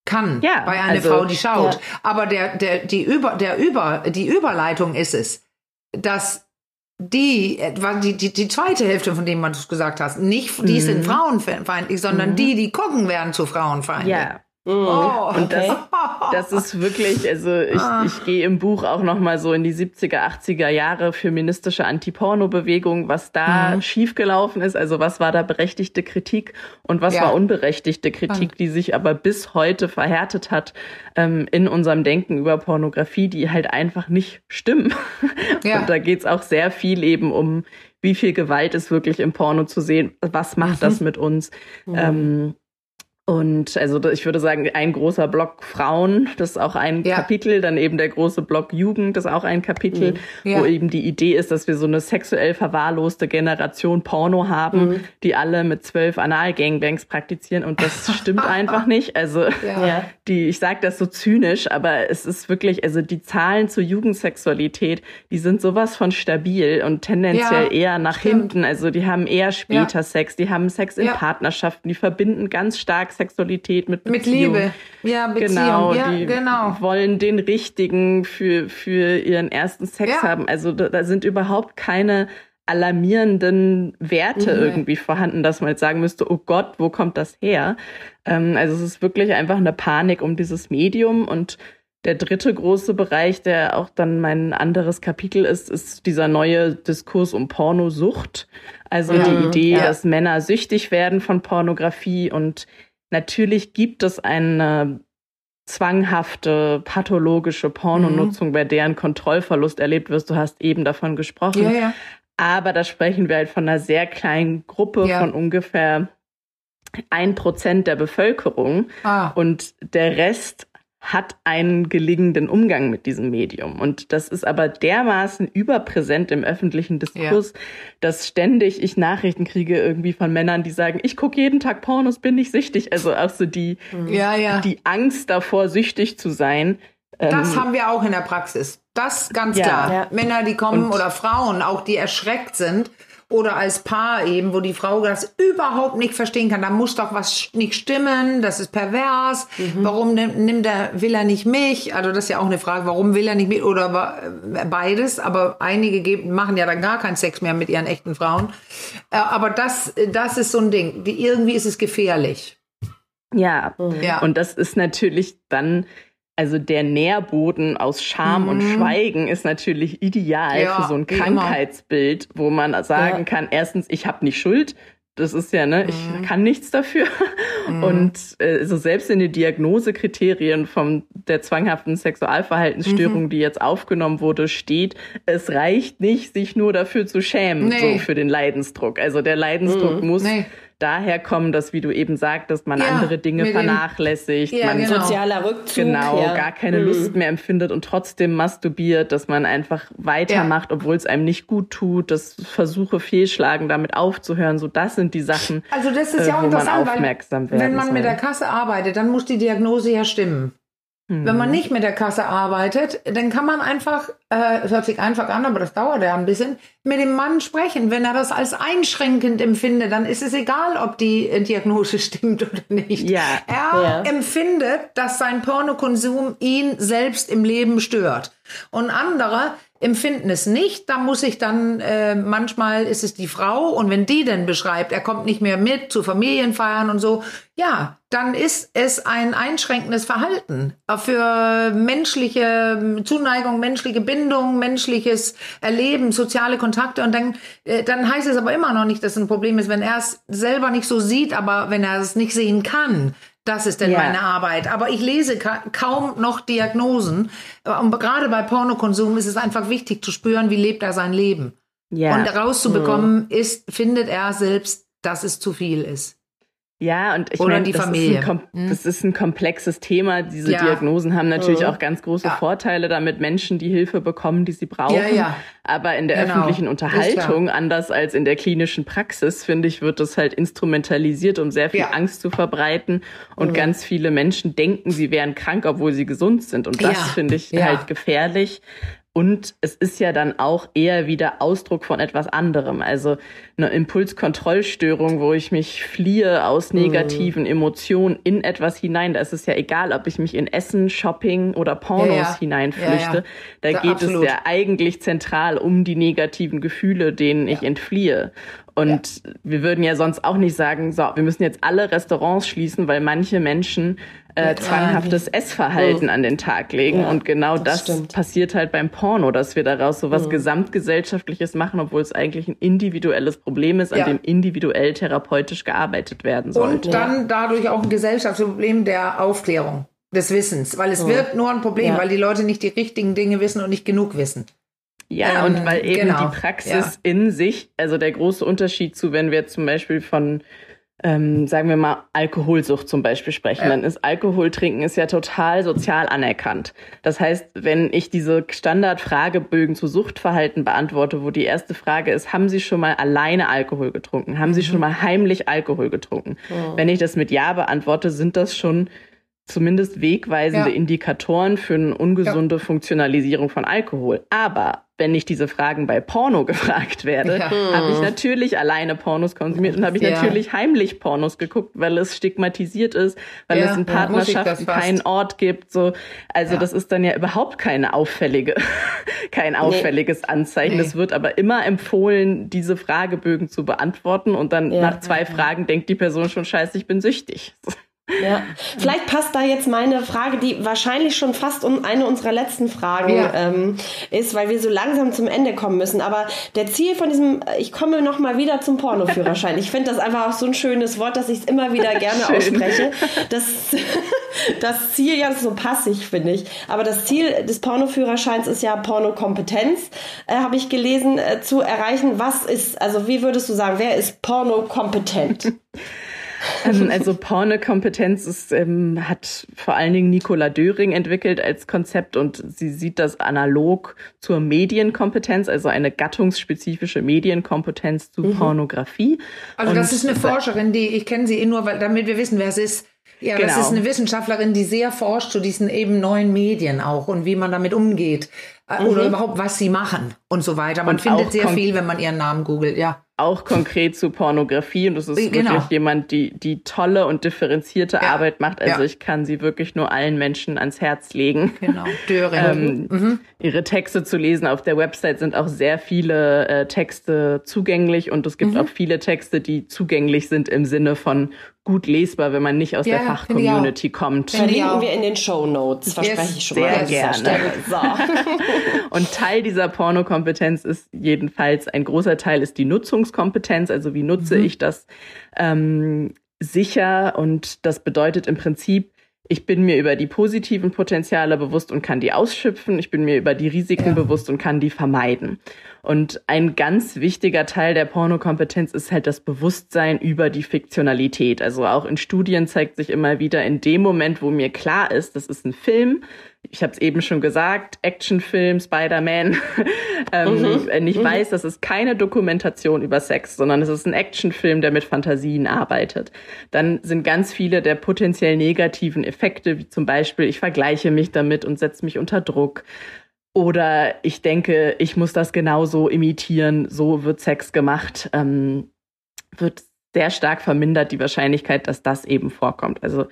Kann ja, bei einer also, Frau, die schaut. Ja. Aber der, der, die, Über, der Über, die Überleitung ist es, dass die, die, die, die zweite Hälfte, von dem was du gesagt hast, nicht die mhm. sind frauenfeindlich, sondern mhm. die, die gucken, werden zu frauenfeindlich.
Ja. Mhm. Oh, und das, das ist wirklich, also ich, ah. ich gehe im Buch auch nochmal so in die 70er, 80er Jahre feministische Anti-Porno-Bewegung, was da mhm. schiefgelaufen ist, also was war da berechtigte Kritik und was ja. war unberechtigte Kritik, die sich aber bis heute verhärtet hat ähm, in unserem Denken über Pornografie, die halt einfach nicht stimmen. Ja. Und da geht's auch sehr viel eben um, wie viel Gewalt ist wirklich im Porno zu sehen, was macht mhm. das mit uns. Mhm. Ähm, und also ich würde sagen, ein großer Block Frauen, das ist auch ein ja. Kapitel, dann eben der große Block Jugend, das ist auch ein Kapitel, mhm. ja. wo eben die Idee ist, dass wir so eine sexuell verwahrloste Generation Porno haben, mhm. die alle mit zwölf Anal-Gangbangs praktizieren und das stimmt einfach nicht. Also ja. die, ich sage das so zynisch, aber es ist wirklich, also die Zahlen zur Jugendsexualität, die sind sowas von stabil und tendenziell eher nach stimmt. hinten. Also die haben eher später Sex, die haben Sex in Partnerschaften, die verbinden ganz stark Sexualität mit
Beziehung. Mit Liebe. Ja, Beziehung.
Genau, ja, die genau. wollen den richtigen für, für ihren ersten Sex ja. haben. Also da, da, sind überhaupt keine alarmierenden Werte mhm. irgendwie vorhanden, dass man jetzt sagen müsste, oh Gott, wo kommt das her? Ähm, also es ist wirklich einfach eine Panik um dieses Medium und der dritte große Bereich, der auch dann mein anderes Kapitel ist, ist dieser neue Diskurs um Pornosucht. Also ja, die Idee, ja. dass Männer süchtig werden von Pornografie und Natürlich gibt es eine zwanghafte, pathologische Pornonutzung, mhm. bei deren Kontrollverlust erlebt wirst. Du hast eben davon gesprochen. Ja, ja. Aber da sprechen wir halt von einer sehr kleinen Gruppe ja. von ungefähr ein Prozent der Bevölkerung. Ah. Und der Rest hat einen gelingenden Umgang mit diesem Medium. Und das ist aber dermaßen überpräsent im öffentlichen Diskurs, ja. dass ständig ich Nachrichten kriege irgendwie von Männern, die sagen, ich gucke jeden Tag Pornos, bin nicht süchtig. Also auch so die, ja, ja. die Angst davor, süchtig zu sein.
Das ähm, haben wir auch in der Praxis. Das ganz klar. Männer, die kommen Und oder Frauen, auch die erschreckt sind oder als Paar eben, wo die Frau das überhaupt nicht verstehen kann. Da muss doch was nicht stimmen, das ist pervers. Mhm. Warum nimmt er, will er nicht mich? Also das ist ja auch eine Frage, warum will er nicht mich? Oder beides. Aber einige geben, machen ja dann gar keinen Sex mehr mit ihren echten Frauen. Äh, aber das, das ist so ein Ding. Irgendwie ist es gefährlich.
Ja, mhm. ja. und das ist natürlich dann also der Nährboden aus Scham mhm. und Schweigen ist natürlich ideal ja, für so ein Krankheitsbild, wo man sagen ja. kann, erstens, ich habe nicht Schuld. Das ist ja, ne, mhm. ich kann nichts dafür. Mhm. Und äh, so selbst in den Diagnosekriterien von der zwanghaften Sexualverhaltensstörung, mhm. die jetzt aufgenommen wurde, steht, es reicht nicht, sich nur dafür zu schämen, nee. so für den Leidensdruck. Also der Leidensdruck mhm. muss nee daher kommen, dass, wie du eben sagtest, man ja, andere Dinge vernachlässigt, ja, man
genau. sozialer Rückzug,
genau, ja. gar keine mhm. Lust mehr empfindet und trotzdem masturbiert, dass man einfach weitermacht, obwohl es einem nicht gut tut, dass Versuche fehlschlagen, damit aufzuhören. So, das sind die Sachen,
also das ist ja äh, wo man aufmerksam werden Wenn man soll. mit der Kasse arbeitet, dann muss die Diagnose ja stimmen. Wenn man mhm. nicht mit der Kasse arbeitet, dann kann man einfach, äh, es hört sich einfach an, aber das dauert ja ein bisschen, mit dem Mann sprechen. Wenn er das als einschränkend empfindet, dann ist es egal, ob die äh, Diagnose stimmt oder nicht. Ja. Er ja. empfindet, dass sein Pornokonsum ihn selbst im Leben stört. Und andere empfinden es nicht. Da muss ich dann, äh, manchmal ist es die Frau und wenn die dann beschreibt, er kommt nicht mehr mit zu Familienfeiern und so, ja, dann ist es ein einschränkendes Verhalten für menschliche Zuneigung, menschliche Bindung, menschliches Erleben, soziale Kontakte und dann, äh, dann heißt es aber immer noch nicht, dass es ein Problem ist, wenn er es selber nicht so sieht, aber wenn er es nicht sehen kann, das ist denn ja. meine Arbeit. Aber ich lese ka kaum noch Diagnosen. Und gerade bei Pornokonsum ist es einfach wichtig zu spüren, wie lebt er sein Leben. Ja. Und rauszubekommen mhm. ist, findet er selbst, dass es zu viel ist.
Ja, und ich meine, das, Ist ein, hm? das ist ein komplexes Thema. Diese ja. Diagnosen haben natürlich mhm. auch ganz große ja. Vorteile, damit Menschen die Hilfe bekommen, die sie brauchen. Ja, ja. Aber in der genau. öffentlichen Unterhaltung, anders als in der klinischen Praxis, finde ich, wird das halt instrumentalisiert, um sehr viel Angst zu verbreiten. Und mhm. ganz viele Menschen denken, sie wären krank, obwohl sie gesund sind. Und das finde ich halt gefährlich. Und es ist ja dann auch eher wieder Ausdruck von etwas anderem. Also eine Impulskontrollstörung, wo ich mich fliehe aus mhm. negativen Emotionen in etwas hinein. Da ist es ja egal, ob ich mich in Essen, Shopping oder Pornos ja, ja. hineinflüchte. Ja. Da ja, geht absolut. es ja eigentlich zentral um die negativen Gefühle, denen ich entfliehe. Und wir würden ja sonst auch nicht sagen, so, wir müssen jetzt alle Restaurants schließen, weil manche Menschen äh, zwanghaftes Essverhalten an den Tag legen. Ja, und genau das, das passiert halt beim Porno, dass wir daraus so was mhm. Gesamtgesellschaftliches machen, obwohl es eigentlich ein individuelles Problem ist, an ja. dem individuell therapeutisch gearbeitet werden sollte.
Und dann dadurch auch ein gesellschaftliches Problem der Aufklärung, des Wissens. Weil es mhm. wird nur ein Problem, ja. weil die Leute nicht die richtigen Dinge wissen und nicht genug wissen.
Ja, ähm, und weil eben genau. die Praxis in sich, also der große Unterschied zu, wenn wir zum Beispiel von ähm, sagen wir mal, Alkoholsucht zum Beispiel sprechen, ja. dann ist Alkoholtrinken ist ja total sozial anerkannt. Das heißt, wenn ich diese Standardfragebögen zu Suchtverhalten beantworte, wo die erste Frage ist, haben Sie schon mal alleine Alkohol getrunken? Haben Sie mhm. schon mal heimlich Alkohol getrunken? Oh. Wenn ich das mit Ja beantworte, sind das schon zumindest wegweisende ja. Indikatoren für eine ungesunde ja. Funktionalisierung von Alkohol. Aber wenn ich diese Fragen bei Porno gefragt werde, ja. habe ich natürlich alleine Pornos konsumiert und habe ich natürlich heimlich Pornos geguckt, weil es stigmatisiert ist, weil es in Partnerschaften keinen Ort gibt. So, also das ist dann ja überhaupt keine auffällige, kein auffälliges nee. Anzeichen. Es nee. wird aber immer empfohlen, diese Fragebögen zu beantworten und dann nach zwei Fragen denkt die Person schon, scheiße, ich bin süchtig.
Ja, vielleicht passt da jetzt meine Frage, die wahrscheinlich schon fast eine unserer letzten Fragen ja. ähm, ist, weil wir so langsam zum Ende kommen müssen. Aber der Ziel von diesem, ich komme noch mal wieder zum Pornoführerschein. Ich finde das einfach auch so ein schönes Wort, dass ich es immer wieder gerne Schön. ausspreche. Das, das Ziel, ja, so passig finde ich. Aber das Ziel des Pornoführerscheins ist ja Pornokompetenz, äh, habe ich gelesen, äh, zu erreichen. Was ist, also wie würdest du sagen, wer ist pornokompetent?
Ähm, also Pornokompetenz ist, ähm, hat vor allen Dingen Nicola Döring entwickelt als Konzept und sie sieht das analog zur Medienkompetenz, also eine gattungsspezifische Medienkompetenz zu mhm. Pornografie.
Also das und ist eine Forscherin, die ich kenne sie eh nur, weil, damit wir wissen, wer es ist. Ja, genau. das ist eine Wissenschaftlerin, die sehr forscht zu diesen eben neuen Medien auch und wie man damit umgeht. Äh, mhm. Oder überhaupt, was sie machen und so weiter. Man und findet sehr viel, wenn man ihren Namen googelt, ja
auch konkret zu Pornografie und das ist genau. wirklich jemand, die, die tolle und differenzierte ja. Arbeit macht. Also ja. ich kann sie wirklich nur allen Menschen ans Herz legen. Genau, ähm, mhm. Ihre Texte zu lesen. Auf der Website sind auch sehr viele äh, Texte zugänglich und es gibt mhm. auch viele Texte, die zugänglich sind im Sinne von gut lesbar, wenn man nicht aus ja, der Fachcommunity kommt.
Verlinken wir in den Show Notes, verspreche yes, ich schon sehr mal. Sehr gerne. So.
und Teil dieser Pornokompetenz ist jedenfalls, ein großer Teil ist die Nutzungskompetenz, also wie nutze mhm. ich das ähm, sicher und das bedeutet im Prinzip, ich bin mir über die positiven Potenziale bewusst und kann die ausschöpfen. Ich bin mir über die Risiken ja. bewusst und kann die vermeiden. Und ein ganz wichtiger Teil der Pornokompetenz ist halt das Bewusstsein über die Fiktionalität. Also auch in Studien zeigt sich immer wieder in dem Moment, wo mir klar ist, das ist ein Film. Ich habe es eben schon gesagt, Actionfilm, Spider-Man. ähm, mhm. Wenn ich mhm. weiß, das ist keine Dokumentation über Sex, sondern es ist ein Actionfilm, der mit Fantasien arbeitet. Dann sind ganz viele der potenziell negativen Effekte, wie zum Beispiel, ich vergleiche mich damit und setze mich unter Druck. Oder ich denke, ich muss das genauso imitieren, so wird Sex gemacht, ähm, wird sehr stark vermindert die Wahrscheinlichkeit, dass das eben vorkommt. Also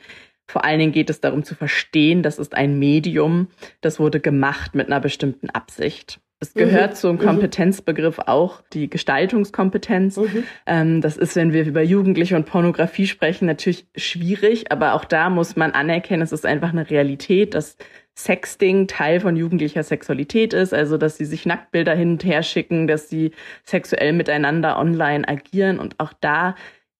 vor allen Dingen geht es darum zu verstehen, das ist ein Medium, das wurde gemacht mit einer bestimmten Absicht. Es gehört mhm. zum mhm. Kompetenzbegriff auch die Gestaltungskompetenz. Mhm. Ähm, das ist, wenn wir über Jugendliche und Pornografie sprechen, natürlich schwierig, aber auch da muss man anerkennen, es ist einfach eine Realität, dass Sexting Teil von jugendlicher Sexualität ist, also dass sie sich Nacktbilder hin und her schicken, dass sie sexuell miteinander online agieren und auch da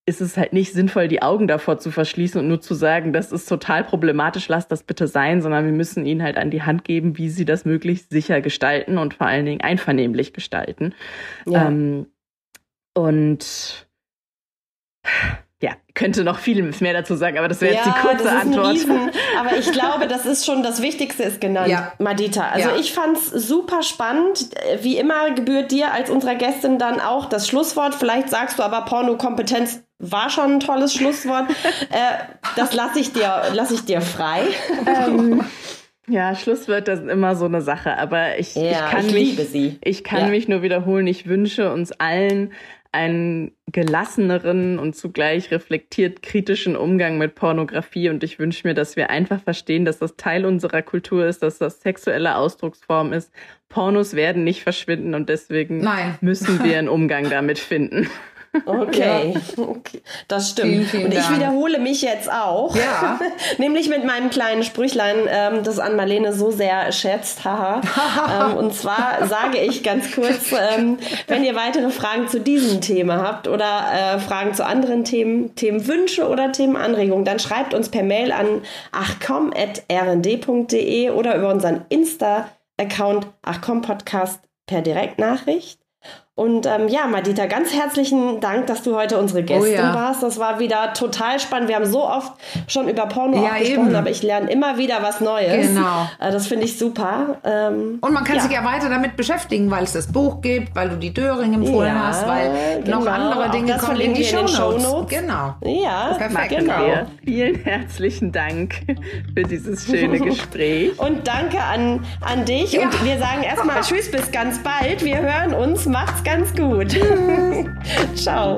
ist es halt nicht sinnvoll, die Augen davor zu verschließen und nur zu sagen, das ist total problematisch, lass das bitte sein, sondern wir müssen ihnen halt an die Hand geben, wie sie das möglichst sicher gestalten und vor allen Dingen einvernehmlich gestalten. Ja. Ähm, und ja, könnte noch viel mehr dazu sagen, aber das wäre ja, jetzt die kurze Antwort. Riesen,
aber ich glaube, das ist schon das Wichtigste ist genannt, ja. Madita. Also ja. ich fand's super spannend. Wie immer gebührt dir als unserer Gästin dann auch das Schlusswort. Vielleicht sagst du aber Pornokompetenz war schon ein tolles Schlusswort. äh, das lasse ich dir, lasse ich dir frei. Ähm,
ja, Schlusswort, das ist immer so eine Sache, aber ich, ja, ich kann ich mich, ich kann ja. mich nur wiederholen. Ich wünsche uns allen einen gelasseneren und zugleich reflektiert kritischen Umgang mit Pornografie. Und ich wünsche mir, dass wir einfach verstehen, dass das Teil unserer Kultur ist, dass das sexuelle Ausdrucksform ist. Pornos werden nicht verschwinden und deswegen Nein. müssen wir einen Umgang damit finden.
Okay. Ja. okay, das stimmt. Vielen, vielen und ich Dank. wiederhole mich jetzt auch. Ja. Nämlich mit meinem kleinen Sprüchlein, ähm, das an Marlene so sehr schätzt. Haha. ähm, und zwar sage ich ganz kurz, ähm, wenn ihr weitere Fragen zu diesem Thema habt oder äh, Fragen zu anderen Themen, Themenwünsche oder Themenanregungen, dann schreibt uns per Mail an achcom.rnd.de oder über unseren Insta-Account achcom-podcast per Direktnachricht. Und ähm, ja, Madita, ganz herzlichen Dank, dass du heute unsere Gästin oh, ja. warst. Das war wieder total spannend. Wir haben so oft schon über Porno ja, gesprochen, eben. aber ich lerne immer wieder was Neues. Genau. Äh, das finde ich super.
Ähm, Und man kann ja. sich ja weiter damit beschäftigen, weil es das Buch gibt, weil du die Döring empfohlen ja, hast, weil genau. noch andere Dinge kommen in die Show Notes.
Genau. Ja,
perfekt. Genau. Vielen herzlichen Dank für dieses schöne Gespräch.
Und danke an, an dich. Und wir sagen erstmal Tschüss, bis ganz bald. Wir hören uns. Macht's ganz gut. Ciao.